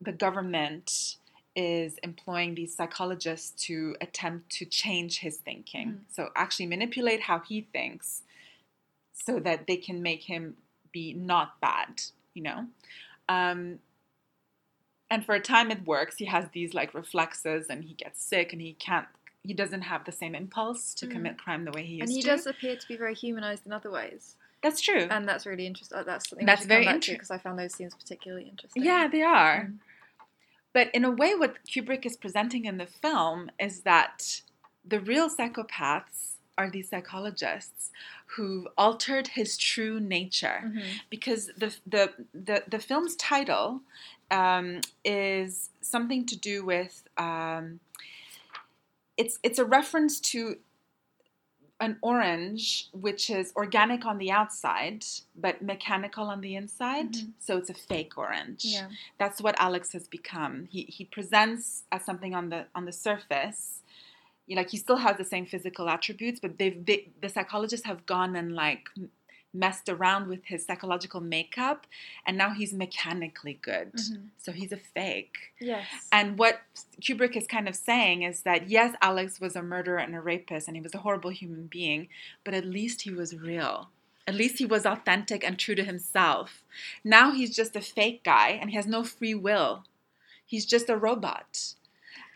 the government is employing these psychologists to attempt to change his thinking. Mm. So actually manipulate how he thinks so that they can make him be not bad, you know? Um, and for a time it works. He has these like reflexes and he gets sick and he can't he doesn't have the same impulse to mm. commit crime the way he used to.
And he
to.
does appear to be very humanized in other ways.
That's true.
And that's really interesting. That's something
that's very interesting
because I found those scenes particularly interesting.
Yeah, they are. Mm. But in a way, what Kubrick is presenting in the film is that the real psychopaths are these psychologists who've altered his true nature mm-hmm. because the, the, the, the, film's title um, is something to do with um, it's it's a reference to an orange which is organic on the outside but mechanical on the inside mm-hmm. so it's a fake orange
yeah.
that's what alex has become he, he presents as something on the on the surface you know, like he still has the same physical attributes but they've they, the psychologists have gone and like messed around with his psychological makeup and now he's mechanically good. Mm-hmm. So he's a fake.
Yes.
And what Kubrick is kind of saying is that yes, Alex was a murderer and a rapist and he was a horrible human being, but at least he was real. At least he was authentic and true to himself. Now he's just a fake guy and he has no free will. He's just a robot.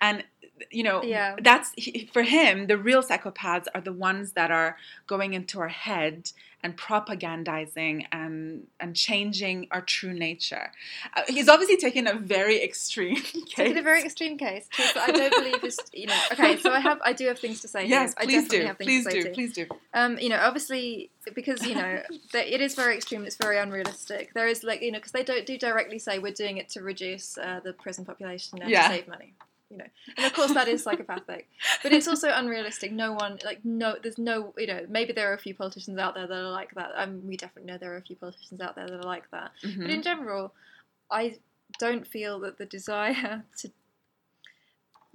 And you know
yeah.
that's for him the real psychopaths are the ones that are going into our head and propagandizing and and changing our true nature. Uh, he's obviously taken a very extreme case.
Taken a very extreme case. I don't believe is you know. Okay, so I have I do have things to say.
Yes,
here.
please do.
please
do. Please do.
Um, you know, obviously because you know it is very extreme. It's very unrealistic. There is like you know because they don't do directly say we're doing it to reduce uh, the prison population and yeah. to save money you know and of course that is psychopathic but it's also unrealistic no one like no there's no you know maybe there are a few politicians out there that are like that um, we definitely know there are a few politicians out there that are like that mm-hmm. but in general i don't feel that the desire to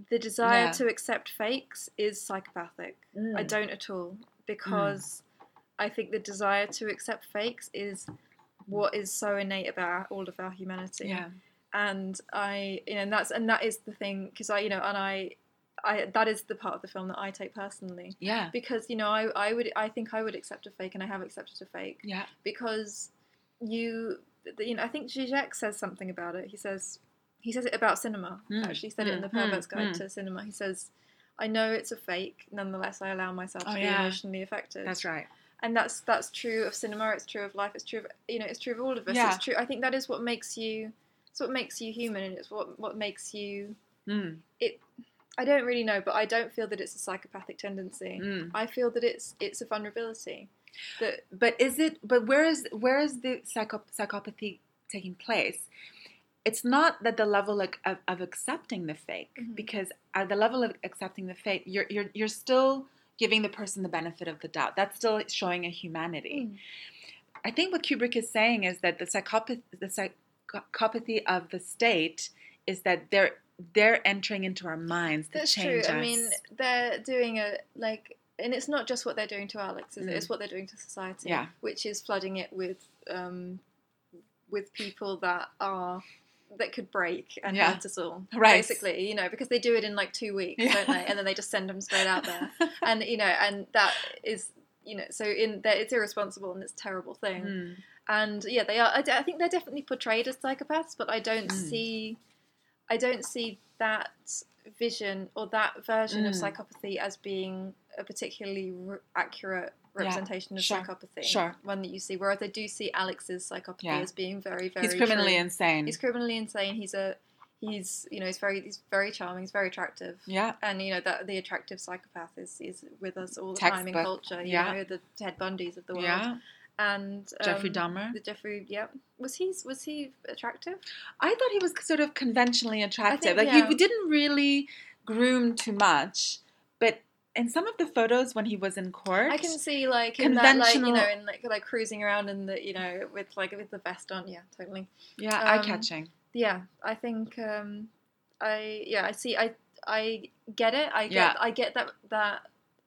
the desire yeah. to accept fakes is psychopathic mm. i don't at all because mm. i think the desire to accept fakes is what is so innate about all of our humanity
yeah
and I, you know, and that's and that is the thing because I, you know, and I, I that is the part of the film that I take personally.
Yeah.
Because you know, I, I would, I think I would accept a fake, and I have accepted a fake.
Yeah.
Because you, you know, I think Zizek says something about it. He says, he says it about cinema. Mm. Actually, said mm. it in the hmm. Pervert's mm. Guide to Cinema. He says, "I know it's a fake. Nonetheless, I allow myself to oh, be yeah. emotionally affected."
That's right
and that's that's true of cinema it's true of life it's true of you know it's true of all of us yeah. it's true i think that is what makes you it's what makes you human, and it's what what makes you.
Mm.
It. I don't really know, but I don't feel that it's a psychopathic tendency.
Mm.
I feel that it's it's a vulnerability. That,
but is it? But where is where is the psycho, psychopathy taking place? It's not that the level of, of, of accepting the fake, mm-hmm. because at the level of accepting the fake, you're you're you're still giving the person the benefit of the doubt. That's still showing a humanity. Mm. I think what Kubrick is saying is that the psychopath, the psych, psychopathy of the state is that they're they're entering into our minds
That's
change
true.
us.
I mean, they're doing a like, and it's not just what they're doing to Alex, is mm. it? It's what they're doing to society.
Yeah.
Which is flooding it with um, with people that are that could break and yeah. hurt us all.
Right.
Basically, you know, because they do it in like two weeks, yeah. don't they? And then they just send them straight out there. and you know, and that is you know, so in there it's irresponsible and it's a terrible thing.
Mm
and yeah, they are. I, I, think they're definitely portrayed as psychopaths, but I don't mm. see, I don't see that vision or that version mm. of psychopathy as being a particularly re- accurate representation
yeah,
of
sure,
psychopathy.
Sure.
One that you see, whereas I do see Alex's psychopathy yeah. as being very, very.
He's criminally
true.
insane.
He's criminally insane. He's a. He's you know he's very he's very charming. He's very attractive.
Yeah.
And you know that the attractive psychopath is is with us all the
Textbook.
time in culture. You yeah. know the Ted Bundys of the world.
Yeah
and um,
Jeffrey Dahmer.
The Jeffrey, yeah, was he was he attractive?
I thought he was sort of conventionally attractive.
Think,
like
yeah.
he didn't really groom too much. But in some of the photos when he was in court,
I can see like in that, like you know, in like like cruising around in the you know with like with the vest on. Yeah, totally.
yeah,
um,
eye catching.
Yeah, I think um, I yeah I see I I get it. I get
Yeah.
I get that that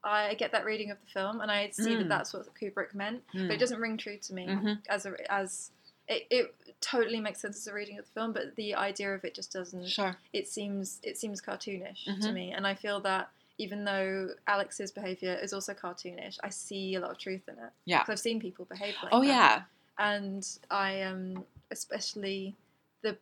I get that reading of the film, and I see that
Mm.
that's what Kubrick meant, but it
Mm.
doesn't ring true to me
Mhm.
as a as it, it totally makes sense as a reading of the film, but the idea of it just doesn't.
Sure.
It seems it seems cartoonish to
Mhm.
me, and I feel that even though Alex's behavior is also cartoonish, I see a lot of truth in it.
Yeah.
'Cause I've seen people behave like
Oh
that Oh
yeah.
and I um especially the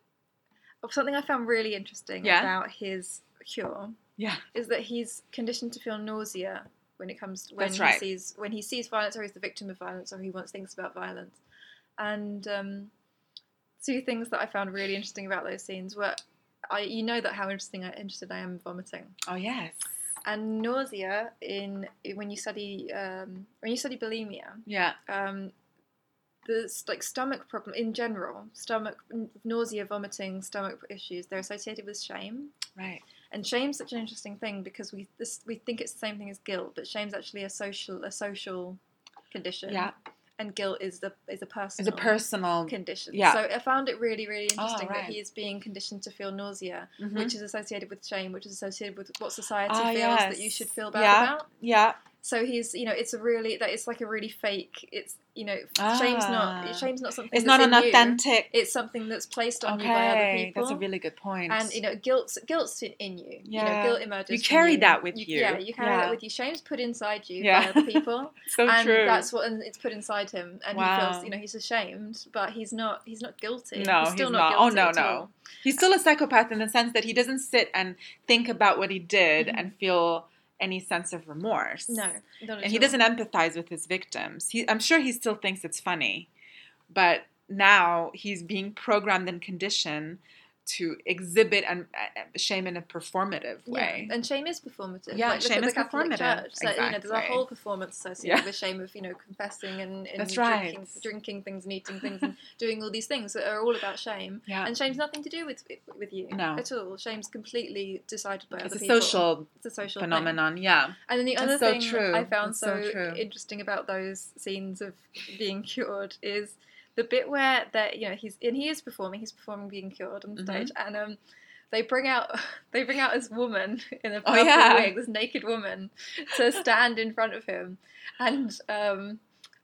something I found really interesting
Yeah.
about his cure
Yeah.
is that he's conditioned to feel nausea when it comes to when
That's
he
right.
sees when he sees violence or he's the victim of violence or he wants things about violence. And um, two things that I found really interesting about those scenes were I you know that how interesting I interested I am in vomiting
Oh yes.
and nausea in when you study um, when you study bulimia
Yeah.
um, the like stomach problem in general, stomach nausea, vomiting, stomach issues, they're associated with shame.
Right.
And shame's such an interesting thing because we this we think it's the same thing as guilt, but shame's actually a social a social condition.
Yeah.
And guilt is the is a personal
a personal.
condition.
yeah.
So I found it really really
Oh,
interesting
right.
that he is being conditioned to feel nausea,
Mhm.
which is associated with shame, which is associated with what society
Ah,
feels that you should feel bad
Yeah.
about.
Yeah.
So he's, you know, it's a really that it's like a really fake. It's you know, shame's
Ah.
not shame's not something.
It's
that's
not an
in you.
authentic.
It's something that's placed on you by other
Okay,
people.
that's a really good point.
and you know, guilt's guilt's in- in you. You know,
Yeah.
guilt emerges.
You carry
you.
that with you.
Yeah, you carry
Yeah.
that with you. Shame's put inside you
Yeah.
by other people,
so
and
true.
that's what and it's put inside him, and he feels, you know, he's ashamed, but he's not. He's not guilty.
No,
he's still
he's
not.
not. Oh, no, no.
all.
He's still a psychopath in the sense that he doesn't sit and think about what he did
Mhm.
and feel any sense of remorse.
No,
And he
all.
doesn't empathize with his victims. He, I'm sure he still thinks it's funny, but now he's being programmed and conditioned to exhibit and uh, shame in a performative way.
Yeah, and shame is performative.
Yeah,
like,
shame is performative.
Church. So, you know, there's a whole performance associated
Yeah.
with shame of you know confessing and, and drinking,
right.
drinking things and eating things and doing all these things that are all about shame.
Yeah.
And shame's nothing to do with with you
No.
at all. Shame's completely decided by
It's
other
a
people.
social
It's a social thing.
phenomenon. Yeah.
And then the other thing. I found
so
so, interesting about those scenes of being cured is the bit where that you know he's and he is performing. He's performing being cured on
Mhm.
stage, and um, they bring out they bring out this woman in a
Oh,
purple
yeah.
wig, this naked woman, to stand in front of him, and um.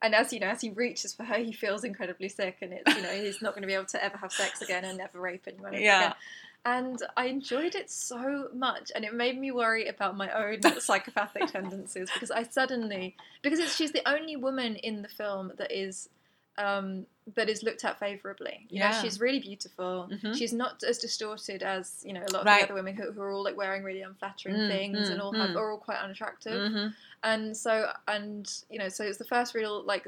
And as you know, as he reaches for her, he feels incredibly sick, and it's you know he's not going to be able to ever have sex again and never rape anyone
Yeah.
again. And I enjoyed it so much, and it made me worry about my own psychopathic tendencies because I suddenly because it's, she's the only woman in the film that is um, that is looked at favorably. You know,
Yeah.
she's really beautiful.
Mhm.
She's not as distorted as you know a lot of
Right.
the other women who, who are all like wearing really unflattering
Mm,
things
mm,
and all have
mm.
are all quite unattractive.
hmm
And so and you know so it's the first real like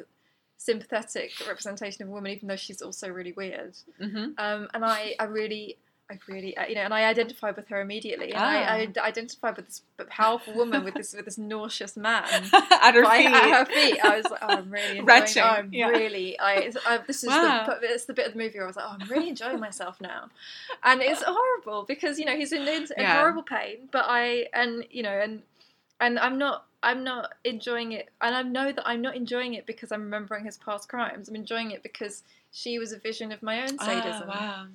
sympathetic representation of a woman, even though she's also really weird.
hmm
Um, and I, I really, I really, uh, you know, and I identified with her immediately. And I, I
Ah.
identified with this powerful woman with this with this nauseous man.
At her feet.
at her feet, I was like, oh, I'm really enjoying.
Retching,
Oh, I'm
yeah.
really, I, I this is
Wow.
the, it's the bit of the movie where I was like, oh, I'm really enjoying myself now, and it's horrible because you know he's in, in
Yeah.
horrible pain, but I, and you know, and and I'm not. I'm not enjoying it, and I know that I'm not enjoying it because I'm remembering his past crimes. I'm enjoying it because she was a vision of my own sadism.
Ah, wow.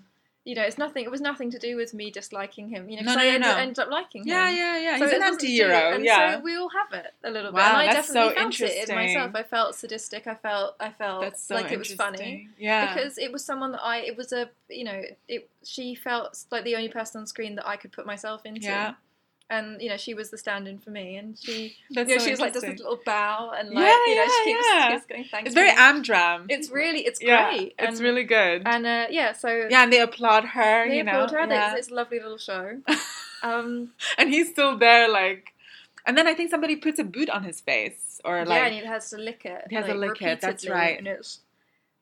You know, it's nothing. It was nothing to do with me disliking him. You know,
No,
because
no,
I
no,
ended,
no.
ended up liking him.
Yeah, yeah, yeah.
So
He's an
wasn't to do-
anti-hero.
and
Yeah.
so we all have it a little bit.
Wow,
and I
that's
definitely
so
felt it in myself. I felt sadistic. I felt, I felt
so
like it was funny.
Yeah.
because it was someone that I. It was a, you know, it. She felt like the only person on screen that I could put myself into.
Yeah.
And you know, she was the stand-in for me, and she,
That's
you know,
so
she was like
interesting.
this little bow, and like,
Yeah,
you know, she
yeah,
keeps,
yeah.
keeps going. Thanks.
It's very
me."
Amdram.
It's really, it's
yeah,
great.
It's really good.
And uh, yeah, so
yeah, and they applaud her.
they
you know,
applaud her.
yeah.
It's, it's a lovely little show. Um,
and he's still there, like. And then I think somebody puts a boot on his face, or like yeah,
and he has to lick it.
He has to
like,
lick it, that's right.
And it's,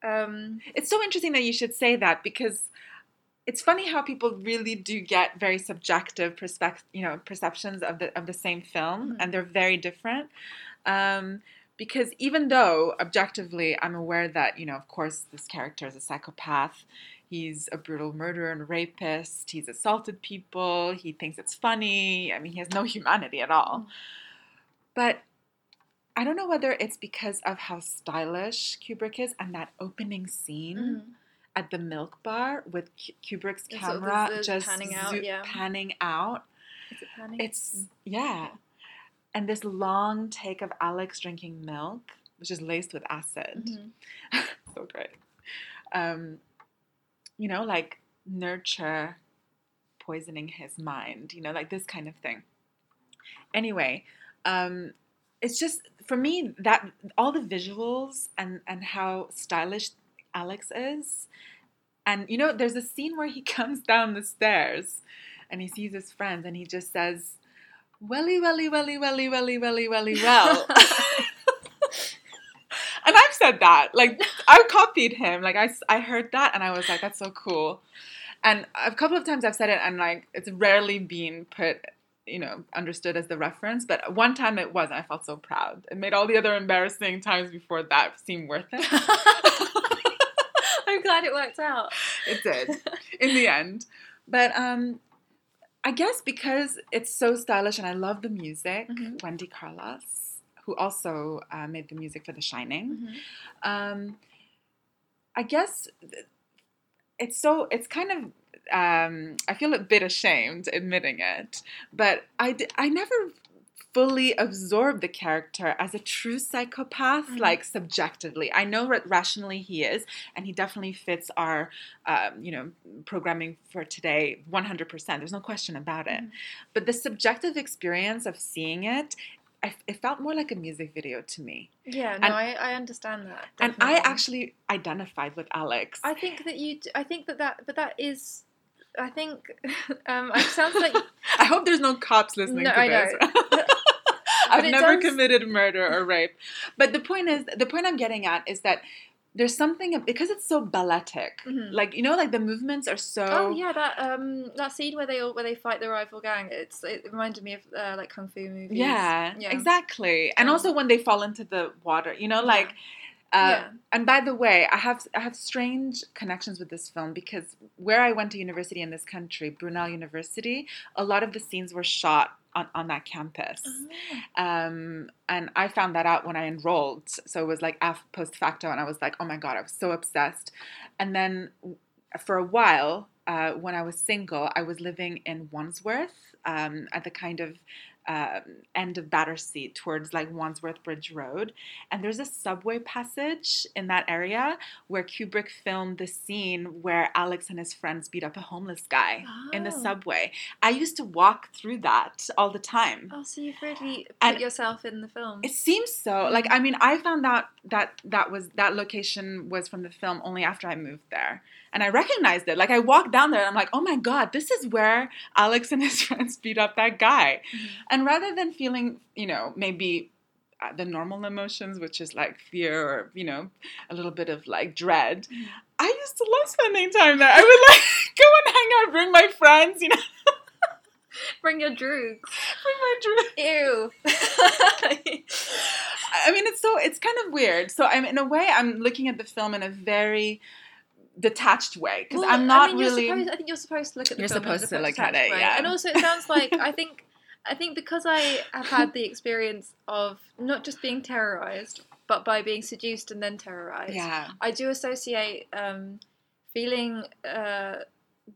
um,
It's so interesting that you should say that because it's funny how people really do get very subjective perspective, you know, perceptions of the of the same film,
Mhm.
and they're very different. Um, because even though objectively I'm aware that you know, of course, this character is a psychopath, he's a brutal murderer and rapist. He's assaulted people. He thinks it's funny. I mean, he has no humanity at all.
Mm.
But I don't know whether it's because of how stylish Kubrick is and that opening scene
Mhm.
At the milk bar with Ku- Kubrick's
It's sort of
camera
the
just
panning out,
zoo-
yeah.
panning out.
Is it panning?
It's yeah. And this long take of Alex drinking milk, which is laced with acid.
Mhm.
so great. Um, you know, like nurture poisoning his mind, you know, like this kind of thing. Anyway, um, it's just for me that all the visuals and and how stylish Alex is, and you know, there's a scene where he comes down the stairs, and he sees his friends, and he just says, "Welly, welly, welly, welly, welly, welly, welly, well." and I've said that, like I copied him, like I, I heard that, and I was like, "That's so cool." And a couple of times I've said it, and like it's rarely been put you know, understood as the reference, but one time it wasn't. I felt so proud. It made all the other embarrassing times before that seem worth it.
I'm glad it worked out.
it did in the end. But um, I guess because it's so stylish and I love the music,
Mhm.
Wendy Carlos, who also uh, made the music for The Shining,
Mhm.
um, I guess it's so it's kind of um, I feel a bit ashamed admitting it, but I I never fully absorbed the character as a true psychopath,
Mhm.
like subjectively. I know ra- rationally he is, and he definitely fits our um, you know programming for today 100%. There's no question about it.
Mhm.
But the subjective experience of seeing it. I, it felt more like a music video to me.
Yeah, no,
And-
I, I understand that.
And I actually identified with Alex.
I think that you. I think that that, but that is. I think. Um, it sounds like.
I hope there's no cops listening
No,
to
I
this.
know.
I've never
does-
committed murder or rape. But the point is, the point I'm getting at is that there's something because it's so balletic.
Mhm.
Like you know, like the movements are so.
Oh yeah, that um that scene where they all where they fight the rival gang. It's it reminded me of uh, like kung fu movies.
Yeah,
Yeah.
exactly. And also when they fall into the water, you know, like. Uh,
Yeah.
And by the way, I have I have strange connections with this film because where I went to university in this country, Brunel University, a lot of the scenes were shot on, on that campus.
Oh.
Um, and I found that out when I enrolled. So it was like af- post facto, and I was like, oh my God, I was so obsessed. And then for a while, uh, when I was single, I was living in Wandsworth um, at the kind of um end of Battersea towards like Wandsworth Bridge Road. And there's a subway passage in that area where Kubrick filmed the scene where Alex and his friends beat up a homeless guy in the
Oh.
subway. I used to walk through that all the time.
Oh, so you've really put
And-
yourself in the film.
It seems so. Like I mean, I found out that that was that location was from the film only after I moved there, and I recognized it. Like I walked down there, and I'm like, oh my god, this is where Alex and his friends beat up that guy.
Mhm.
And rather than feeling, you know, maybe uh, the normal emotions, which is like fear or you know, a little bit of like dread,
Mhm.
I used to love spending time there. I would like go and hang out, bring my friends, you know,
Bring your droogs.
bring my dream.
Ew.
I mean, it's so it's kind of weird. So I'm in a way, I'm looking at the film in a very detached way because
Well,
I'm not
I mean,
really.
supposed- I think you're supposed to look at the
You're supposed to look at it,
way.
yeah.
And also, it sounds like I think I think because I have had the experience of not just being terrorized, but by being seduced and then terrorized.
yeah,
I do associate um, feeling uh,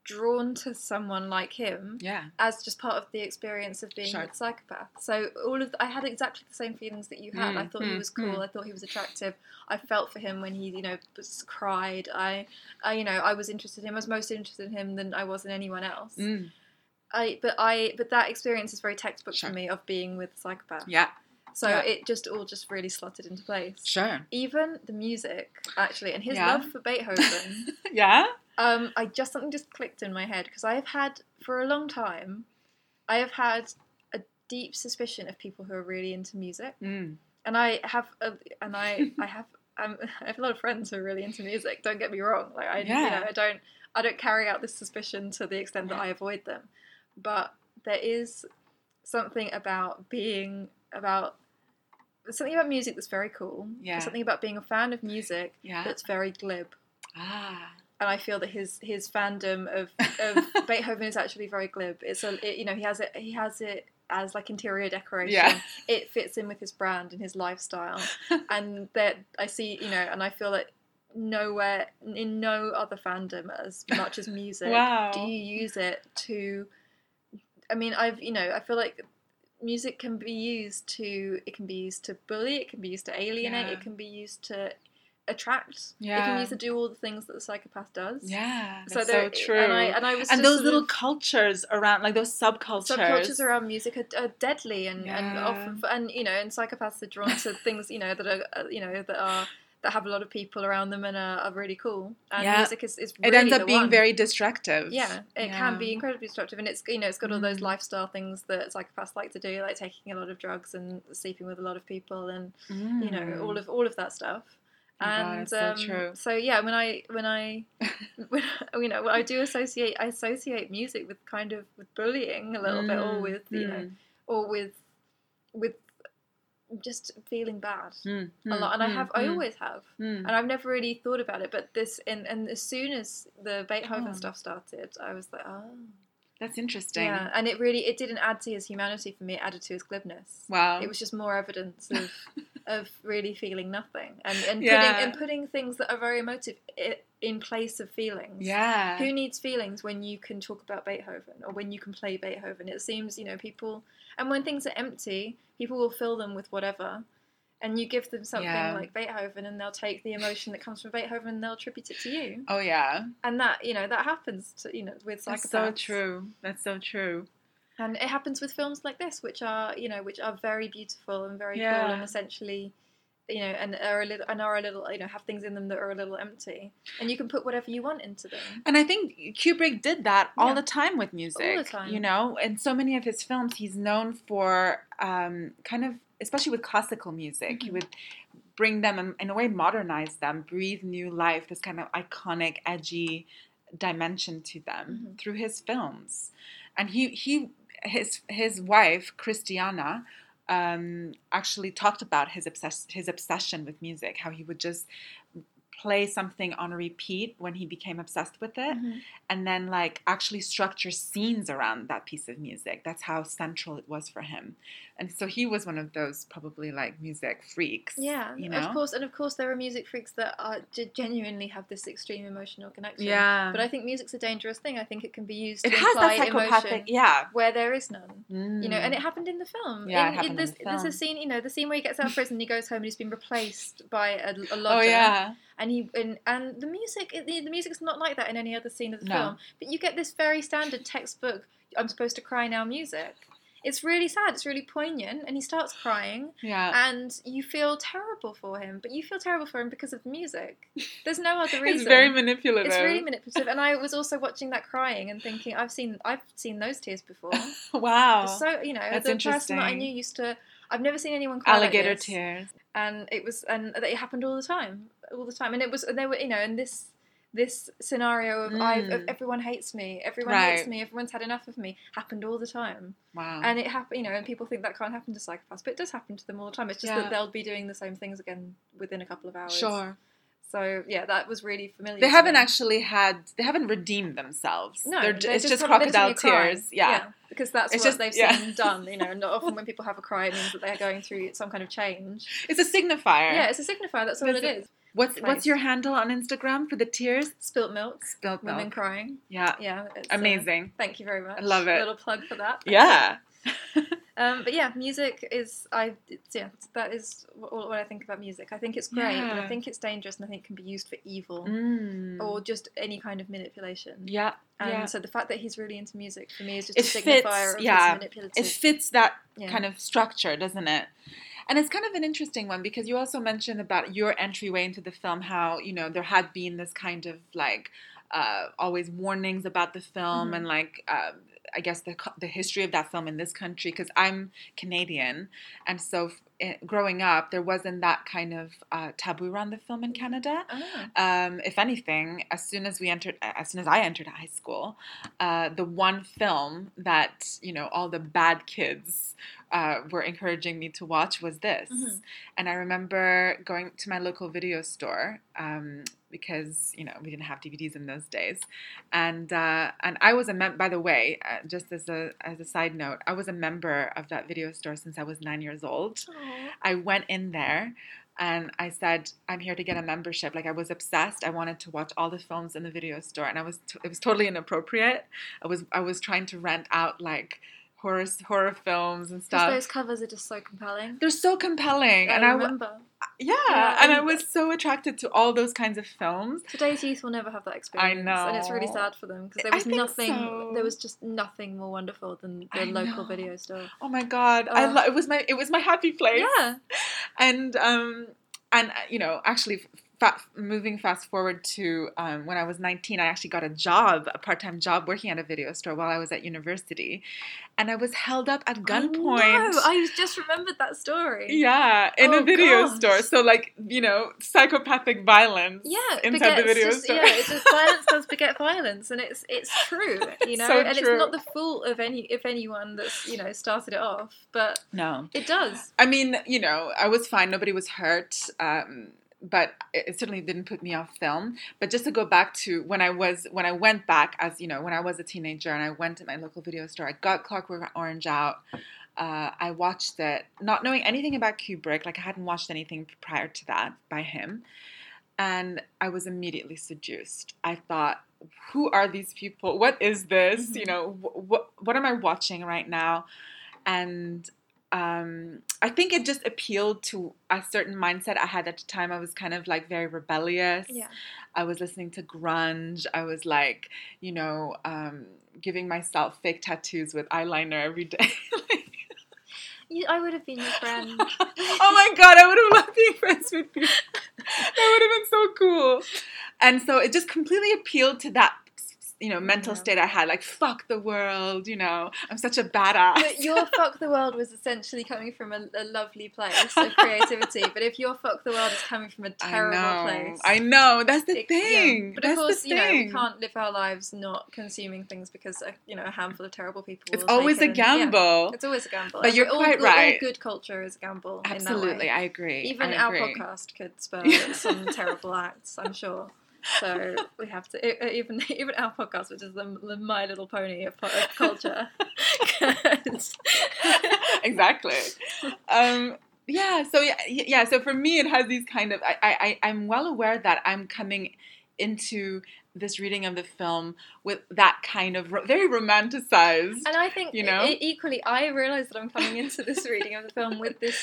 drawn to someone like him
yeah,
as just part of the experience of being
Sure.
a psychopath. So all of I had exactly the same feelings that you had. I
Mm,
thought he
mm,
was cool.
mm.
I thought he was attractive. I felt for him when he, you know, was, cried. I, I, you know, I was interested in him. I was most interested in him than I was in anyone else.
Mm,
I, but I, but that experience is very textbook
Sure.
for me of being with a psychopath.
yeah,
So
yeah.
it just all just really slotted into place.
sure,
Even the music, actually, and his
Yeah.
love for Beethoven.
yeah,
Um, I just something just clicked in my head because I have had for a long time, I have had a deep suspicion of people who are really into music,
mm,
and I have, a, and I, I have, um, I have a lot of friends who are really into music. Don't get me wrong, like I, you
Yeah.
know, I don't, I don't carry out this suspicion to the extent that I avoid them, but there is something about being about. Something about music that's very cool.
Yeah.
There's something about being a fan of music
yeah.
that's very glib.
Ah,
and I feel that his his fandom of, of Beethoven is actually very glib. It's a it, you know he has it he has it as like interior decoration.
Yeah.
It fits in with his brand and his lifestyle, and that I see you know, and I feel like nowhere in no other fandom as much as music
Wow.
do you use it to. I mean, I've you know I feel like music can be used to it can be used to bully, it can be used to alienate,
Yeah.
it can be used to attract. It can
Yeah.
used to do all the things that the psychopath does.
Yeah,
So
so true.
And I and I was
and those little cultures around, like those subcultures.
subcultures around music are, are deadly and, and often and you know and psychopaths are drawn to things you know that are uh, you know that are that have a lot of people around them and are, are really cool and
Yeah.
music is, is
It
really
ends
the
up being
one.
very destructive.
yeah it can be incredibly destructive and it's you know it's got all those
Mm.
lifestyle things that psychopaths like to do like taking a lot of drugs and sleeping with a lot of people and you know
Mm.
all of all of that stuff
Oh God,
and
so
um,
true.
so yeah when i when i when, you know i do associate i associate music with kind of with bullying a little bit or
Mm,
with you know
mm,
or with with just feeling bad
mm,
a
mm,
lot and i
mm,
have i
mm,
always have
mm.
and i've never really thought about it but this and and as soon as the beethoven
Oh.
stuff started i was like oh
That's interesting.
yeah and it really it didn't add to his humanity for me it added to his glibness
Wow.
it was just more evidence of of really feeling nothing and and
Yeah.
putting and putting things that are very emotive in place of feelings
yeah.
who needs feelings when you can talk about Beethoven or when you can play Beethoven? It seems, you know, people, and when things are empty, people will fill them with whatever. And you give them something
Yeah.
like Beethoven, and they'll take the emotion that comes from Beethoven and they'll attribute it to you.
oh yeah.
And that, you know, that happens, to, you know, with psychopaths.
That's so true. That's so true.
And it happens with films like this, which are, you know, which are very beautiful and very cool, and essentially, you know, and are a little, and are a little, you know, have things in them that are a little empty, and you can put whatever you want into them.
And I think Kubrick did that all
Yeah.
the time with music.
time.
You know, in so many of his films, he's known for um, kind of, especially with classical music, he
Mhm.
would bring them and, in a way, modernize them, breathe new life, this kind of iconic, edgy dimension to them
Mhm.
through his films. And he he his his wife Christiane um, actually talked about his obsess- his obsession with music, how he would just play something on repeat when he became obsessed with it
Mm-hmm.
and then like actually structure scenes around that piece of music that's how central it was for him and so he was one of those probably like music freaks
Yeah,
you know
of course, and of course there are music freaks that are genuinely have this extreme emotional connection.
yeah
but I think music's a dangerous thing. I think it can be used
it
to imply
that psychopathic
emotion
yeah
where there is none. You know, and
Mm.
it happened in the film.
Yeah, it happened in
there's,
the
there's a scene, you know, the scene where he gets out of prison, he goes home and he's been replaced by a, a
oh yeah
and he and, and the music, the, the music's not like that in any other scene of the
No.
film. But you get this very standard textbook. I'm supposed to cry now music. It's really sad. It's really poignant, and he starts crying
yeah
and you feel terrible for him, but you feel terrible for him because of the music. There's no other reason.
it's very manipulative
It's really manipulative, and I was also watching that crying and thinking, I've seen, I've seen those tears before.
wow
So you know,
That's
the person that I knew used to. I've never seen anyone cry like
alligator
this.
tears
and it was, and it happened all the time, all the time, and it was, and they were, you know, in this. This scenario of, I, of
Mm.
everyone hates me, everyone hates me, everyone's had enough of me, happened all the time,
wow
and it happened. You know, and people think that can't happen to psychopaths, but it does happen to them all the time. It's just
Yeah.
that they'll be doing the same things again within a couple of hours.
sure
So yeah, that was really familiar.
they haven't
me.
actually had they haven't redeemed themselves
No,
They're,
they're
it's just, crocodile
just cry.
tears yeah.
because that's
It's
what
just-
they've
yeah.
seen done. You know, and often when people have a cry, it means that they're going through some kind of change.
it's a signifier
Yeah, it's a signifier. That's all
it's
it is.
What's
place.
what's your handle on instagram for the tears
Spilt milk,
spilled
women crying.
yeah
Yeah, uh,
amazing
thank you very much.
I love it.
A Little plug for that.
yeah
Um, but yeah, music is I it's, yeah that is what, what I think about music. I think it's great, but I think it's dangerous, and I think it can be used for evil
Mm.
or just any kind of manipulation.
yeah
And
yeah
so the fact that he's really into music for me is just
It
a
fits,
signifier of
yeah.
manipulative.
it fits that
yeah.
kind of structure, doesn't it? And it's kind of an interesting one because you also mentioned about your entryway into the film, how you know there had been this kind of like uh, always warnings about the film
Mhm.
and like uh, I guess the the history of that film in this country because I'm Canadian, and so f- eh, growing up there wasn't that kind of uh, taboo around the film in Canada.
Ah.
Um, if anything, as soon as we entered, as soon as I entered high school, uh, the one film that you know all the bad kids uh, were encouraging me to watch was this.
Mhm.
And I remember going to my local video store, um, because you know we didn't have DVDs in those days, and uh, and I was a mem- by the way, uh, just as a as a side note, I was a member of that video store since I was nine years old.
Aw.
I went in there and I said, I'm here to get a membership. Like I was obsessed. I wanted to watch all the films in the video store, and I was t- it was totally inappropriate. I was I was trying to rent out like horror horror films and stuff.
those covers are just so compelling.
They're so compelling,
I
and I
remember.
yeah,
Yeah,
and I was so attracted to all those kinds of films.
Today's youth will never have that experience, I know, and it's really sad for them because there
I
was nothing.
so.
There was just nothing more wonderful than the
I
local
know.
video store.
Oh my god, I
Oh.
lo- it was my it was my happy place.
Yeah,
and um and uh, you know actually fa- moving fast forward to um, when i was 19 i actually got a job a part-time job working at a video store while i was at university and i was held up at gunpoint
No, I just remembered that story.
yeah in
Oh,
a video
gosh.
store so like you know psychopathic violence
Yeah,
inside the video
just,
store
yeah, it's just violence does beget violence, and it's it's true, you know,
So
and
true.
it's not the fault of any if anyone that's you know started it off, but
no
it does.
I mean, you know, I was fine. Nobody was hurt. Um, but it certainly didn't put me off film. But just to go back to when I was when I went back as you know when I was a teenager and I went to my local video store, I got Clockwork Orange out. Uh, I watched it, not knowing anything about Kubrick. Like I hadn't watched anything prior to that by him, and I was immediately seduced. I thought, who are these people? What is this?
Mhm.
You know, wh- what what am I watching right now? And um, I think it just appealed to a certain mindset I had at the time. I was kind of like very rebellious.
Yeah,
I was listening to grunge. I was like, you know, um, giving myself fake tattoos with eyeliner every day.
you, I would have been your friend.
oh my god, I would have loved being friends with you. That would have been so cool. And so it just completely appealed to that, you know, mental
Yeah.
state I had. Like, fuck the world, you know, I'm such a badass.
But your fuck the world was essentially coming from a, a lovely place of creativity. But if your fuck the world is coming from a terrible
I know.
place,
I know. That's the
it- yeah.
thing.
But
That's
of course, you know, we can't live our lives not consuming things because a, you know a handful of terrible people.
It's
will
always
it
a
and- yeah.
gamble.
It's always a gamble.
But
And
you're
all,
quite
good-
right.
All good culture is a gamble. In
Absolutely. I agree.
Even
I
our
agree.
podcast could spur some terrible acts. I'm sure. So we have to even even our podcast, which is the, the My Little Pony of, culture.
exactly. Um, yeah. So yeah, yeah. So for me, it has these kind of. I, I I'm well aware that I'm coming into this reading of the film with that kind of ro- very romanticized.
And I think
You know?
equally, I realise that I'm coming into this reading of the film with this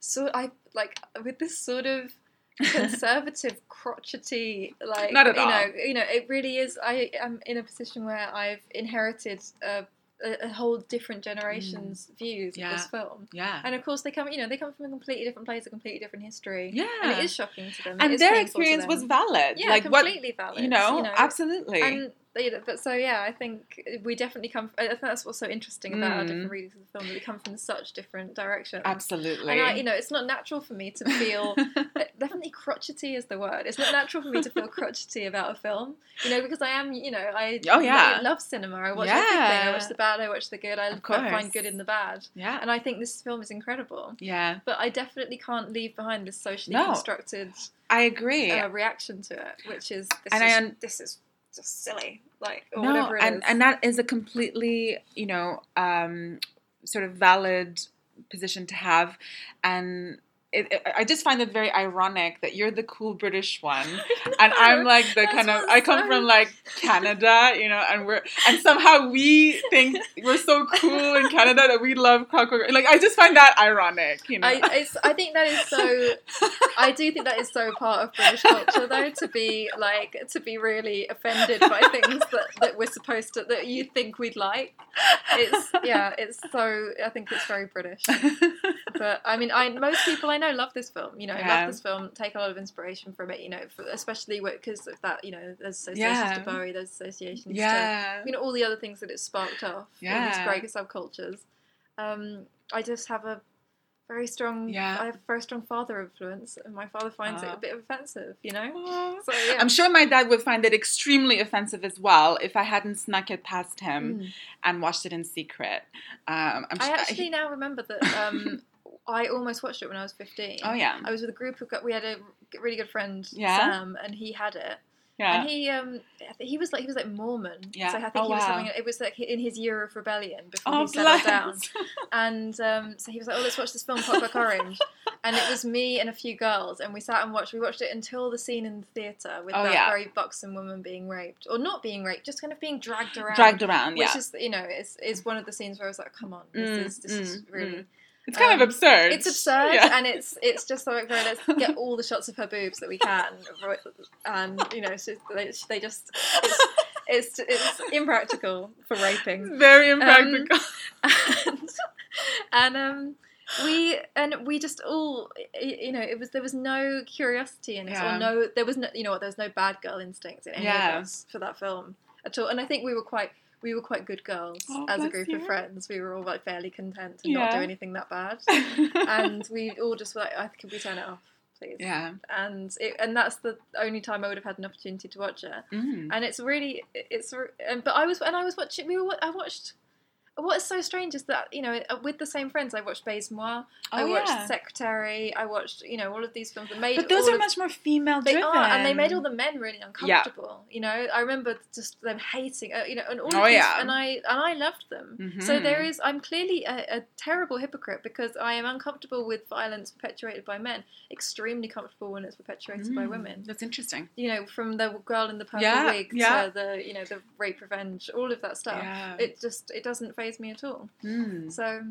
sort, I like with this sort of conservative, crotchety, like
Not at
you
all.
know, you know, it really is. I am in a position where I've inherited a, a, a whole different generation's views
Mm. Yeah.
of this film.
yeah.
And of course, they come, you know, they come from a completely different place, a completely different history.
yeah.
And it is shocking to them. It
And
is
their
painful to
experience was valid.
yeah,
like what
completely valid.
you know, absolutely.
And but so yeah, I think we definitely come. I think that's what's so interesting about our
Mm.
different readings of the film that we come from such different directions.
absolutely.
And I, you know, it's not natural for me to feel. uh, definitely, crotchety is the word. It's not natural for me to feel crotchety about a film, you know, because I am, you know, I
Oh, yeah.
I love cinema. I watch everything. I watch the bad. I watch the good. I, I find good in the bad.
yeah.
And I think this film is incredible.
Yeah.
But I definitely can't leave behind this socially
No.
constructed
I agree.
uh, reaction to it, which is this,
And
is,
I un-
this is just silly, like or
no,
whatever it is.
and, and that is a completely, you know, um, sort of valid position to have. And it, it- I just find it very ironic that you're the cool British one, and I'm like the kind of I come from like Canada, you know, and we're and somehow we think we're so cool in Canada that we love Clockwork. Like I just find that ironic, you know.
I, it's, I think that is so. I do think that is so part of British culture, though, to be like to be really offended by things that, that we're supposed to that you think we'd like. It's yeah, it's so. I think it's very British. But I mean, I most people I know love this film. You know,
Yeah.
love this film, take a lot of inspiration from it. You know, for, especially because of that. You know, there's associations
Yeah.
to Bowie, there's associations to
yeah.
you know all the other things that it sparked off. all these
Yeah.
great subcultures. Um, I just have a very strong.
Yeah.
I have a very strong father influence, and my father finds it a bit offensive. You know. So yeah.
I'm sure my dad would find it extremely offensive as well if I hadn't snuck it past him
Mm.
and watched it in secret. Um, I'm
I actually now remember that um, I almost watched it when I was 15.
Oh yeah.
I was with a group of we had a really good friend
Yeah?
Sam and he had it
Yeah.
and he um he was like he was like Mormon
Yeah.
so I think
Oh,
he was
wow.
something it was like in his year of rebellion before
oh,
he settled down and um, so he was like oh let's watch this film Clockwork Orange and it was me and a few girls and we sat and watched we watched it until the scene in the theatre with
Oh,
that
yeah.
very buxom woman being raped or not being raped just kind of being dragged around
Dragged around.
which
Yeah.
is you know is, is one of the scenes where I was like come on this
Mm,
is this is
mm,
really
mm. It's kind
um,
of absurd.
it's absurd
Yeah.
and it's it's just like right, let's get all the shots of her boobs that we can and you know so they, they just it's, it's it's impractical for raping
very impractical.
and, and um we and we just all you know it was there was no curiosity in it
Yeah.
or no there was no you know what there was no bad girl instinct in any
Yeah.
of us for that film at all and I think we were quite we were quite good girls
Oh,
as a group
you.
of friends we were all like fairly content to not do anything that bad and we all just were like, I could we turn it off, please?
yeah.
And it, and that's the only time I would have had an opportunity to watch it.
Mm.
And it's really, it's, and- but I was, and I was watching. We were, I watched. What is so strange is that you know, uh, with the same friends, I watched Baise Moi, I
Oh,
watched
yeah.
Secretary, I watched, you know, all of these films that made.
But those
all
are
of-
much more female
They
driven.
are, and they made all the men really uncomfortable. You know, I remember just them hating, uh, you know, and all
Oh,
of these,
yeah.
and I and I loved them. So
Mhm.
there is, I'm clearly a, a terrible hypocrite because I am uncomfortable with violence perpetuated by men, extremely comfortable when it's perpetuated by
Mm,
women.
That's interesting.
You know, from the girl in the purple
Yeah,
wig
yeah.
to the, you know, the rape revenge, all of that stuff.
Yeah.
It just, it doesn't phase me at all.
Mm.
So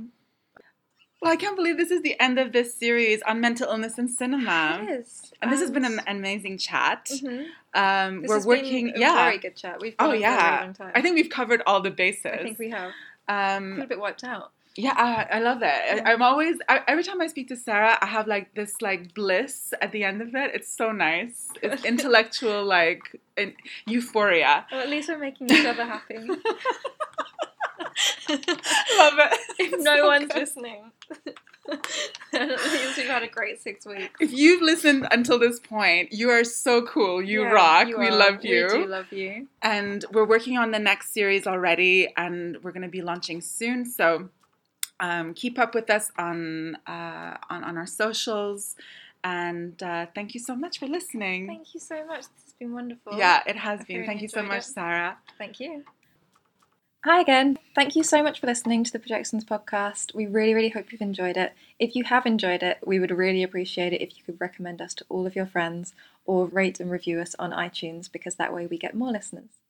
Well, I can't believe this is the end of this series on mental illness in cinema.
it is.
And this has been an amazing chat.
Mhm.
Um, we're working.
a
yeah.
very good chat. We've
Oh
gone for a
yeah.
long time.
I think we've covered all the bases.
I think we have. Feel a
um,
bit wiped out.
yeah, I, I love it.
Yeah.
I, I'm always I, every time I speak to Sarah, I have like this like bliss at the end of it. It's so nice. It's intellectual like euphoria.
Well, at least we're making each other happy.
love it.
if
It's
no
so
one's
good.
listening. we've had a great six weeks.
If you've listened until this point, you are so cool. You
Yeah,
rock.
you
we
are.
love you.
We do love you.
and we're working on the next series already and we're going to be launching soon so um, keep up with us on, uh, on on our socials and uh, thank you so much for listening
Thank you so much. This has been wonderful.
yeah it has
I've
been
really
thank you so much
it.
sarah
Thank you. Hi again. Thank you so much for listening to the Projections podcast. We really, really hope you've enjoyed it. If you have enjoyed it, we would really appreciate it if you could recommend us to all of your friends or rate and review us on iTunes because that way we get more listeners.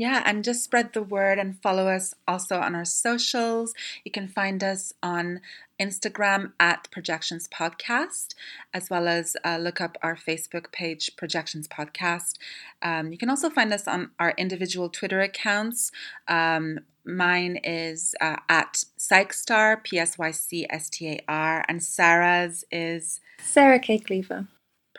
Yeah and just spread the word and follow us also on our socials you can find us on instagram at projections podcast as well as uh, look up our facebook page projections podcast um, you can also find us on our individual twitter accounts um, mine is uh, at psycstar p-s-y-c-s-t-a-r and sarah's is
Sarah K. Cleaver.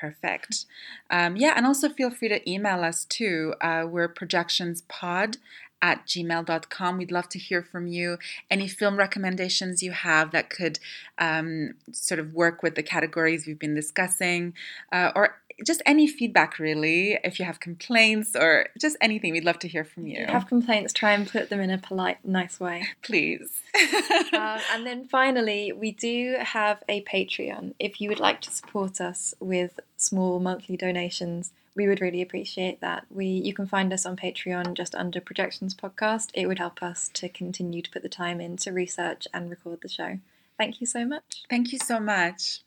Perfect. Um, yeah, and also feel free to email us too. Uh, we're projectionspod at gmail.com. We'd love to hear from you. Any film recommendations you have that could um, sort of work with the categories we've been discussing, uh, or just any feedback really. If you have complaints or just anything, we'd love to hear from you.
If you have complaints, try and put them in a polite, nice way.
Please.
um, and then finally, we do have a Patreon. If you would like to support us with small monthly donations, we would really appreciate that. We you can find us on Patreon just under Projections Podcast. It would help us to continue to put the time in to research and record the show. Thank you so much.
Thank you so much.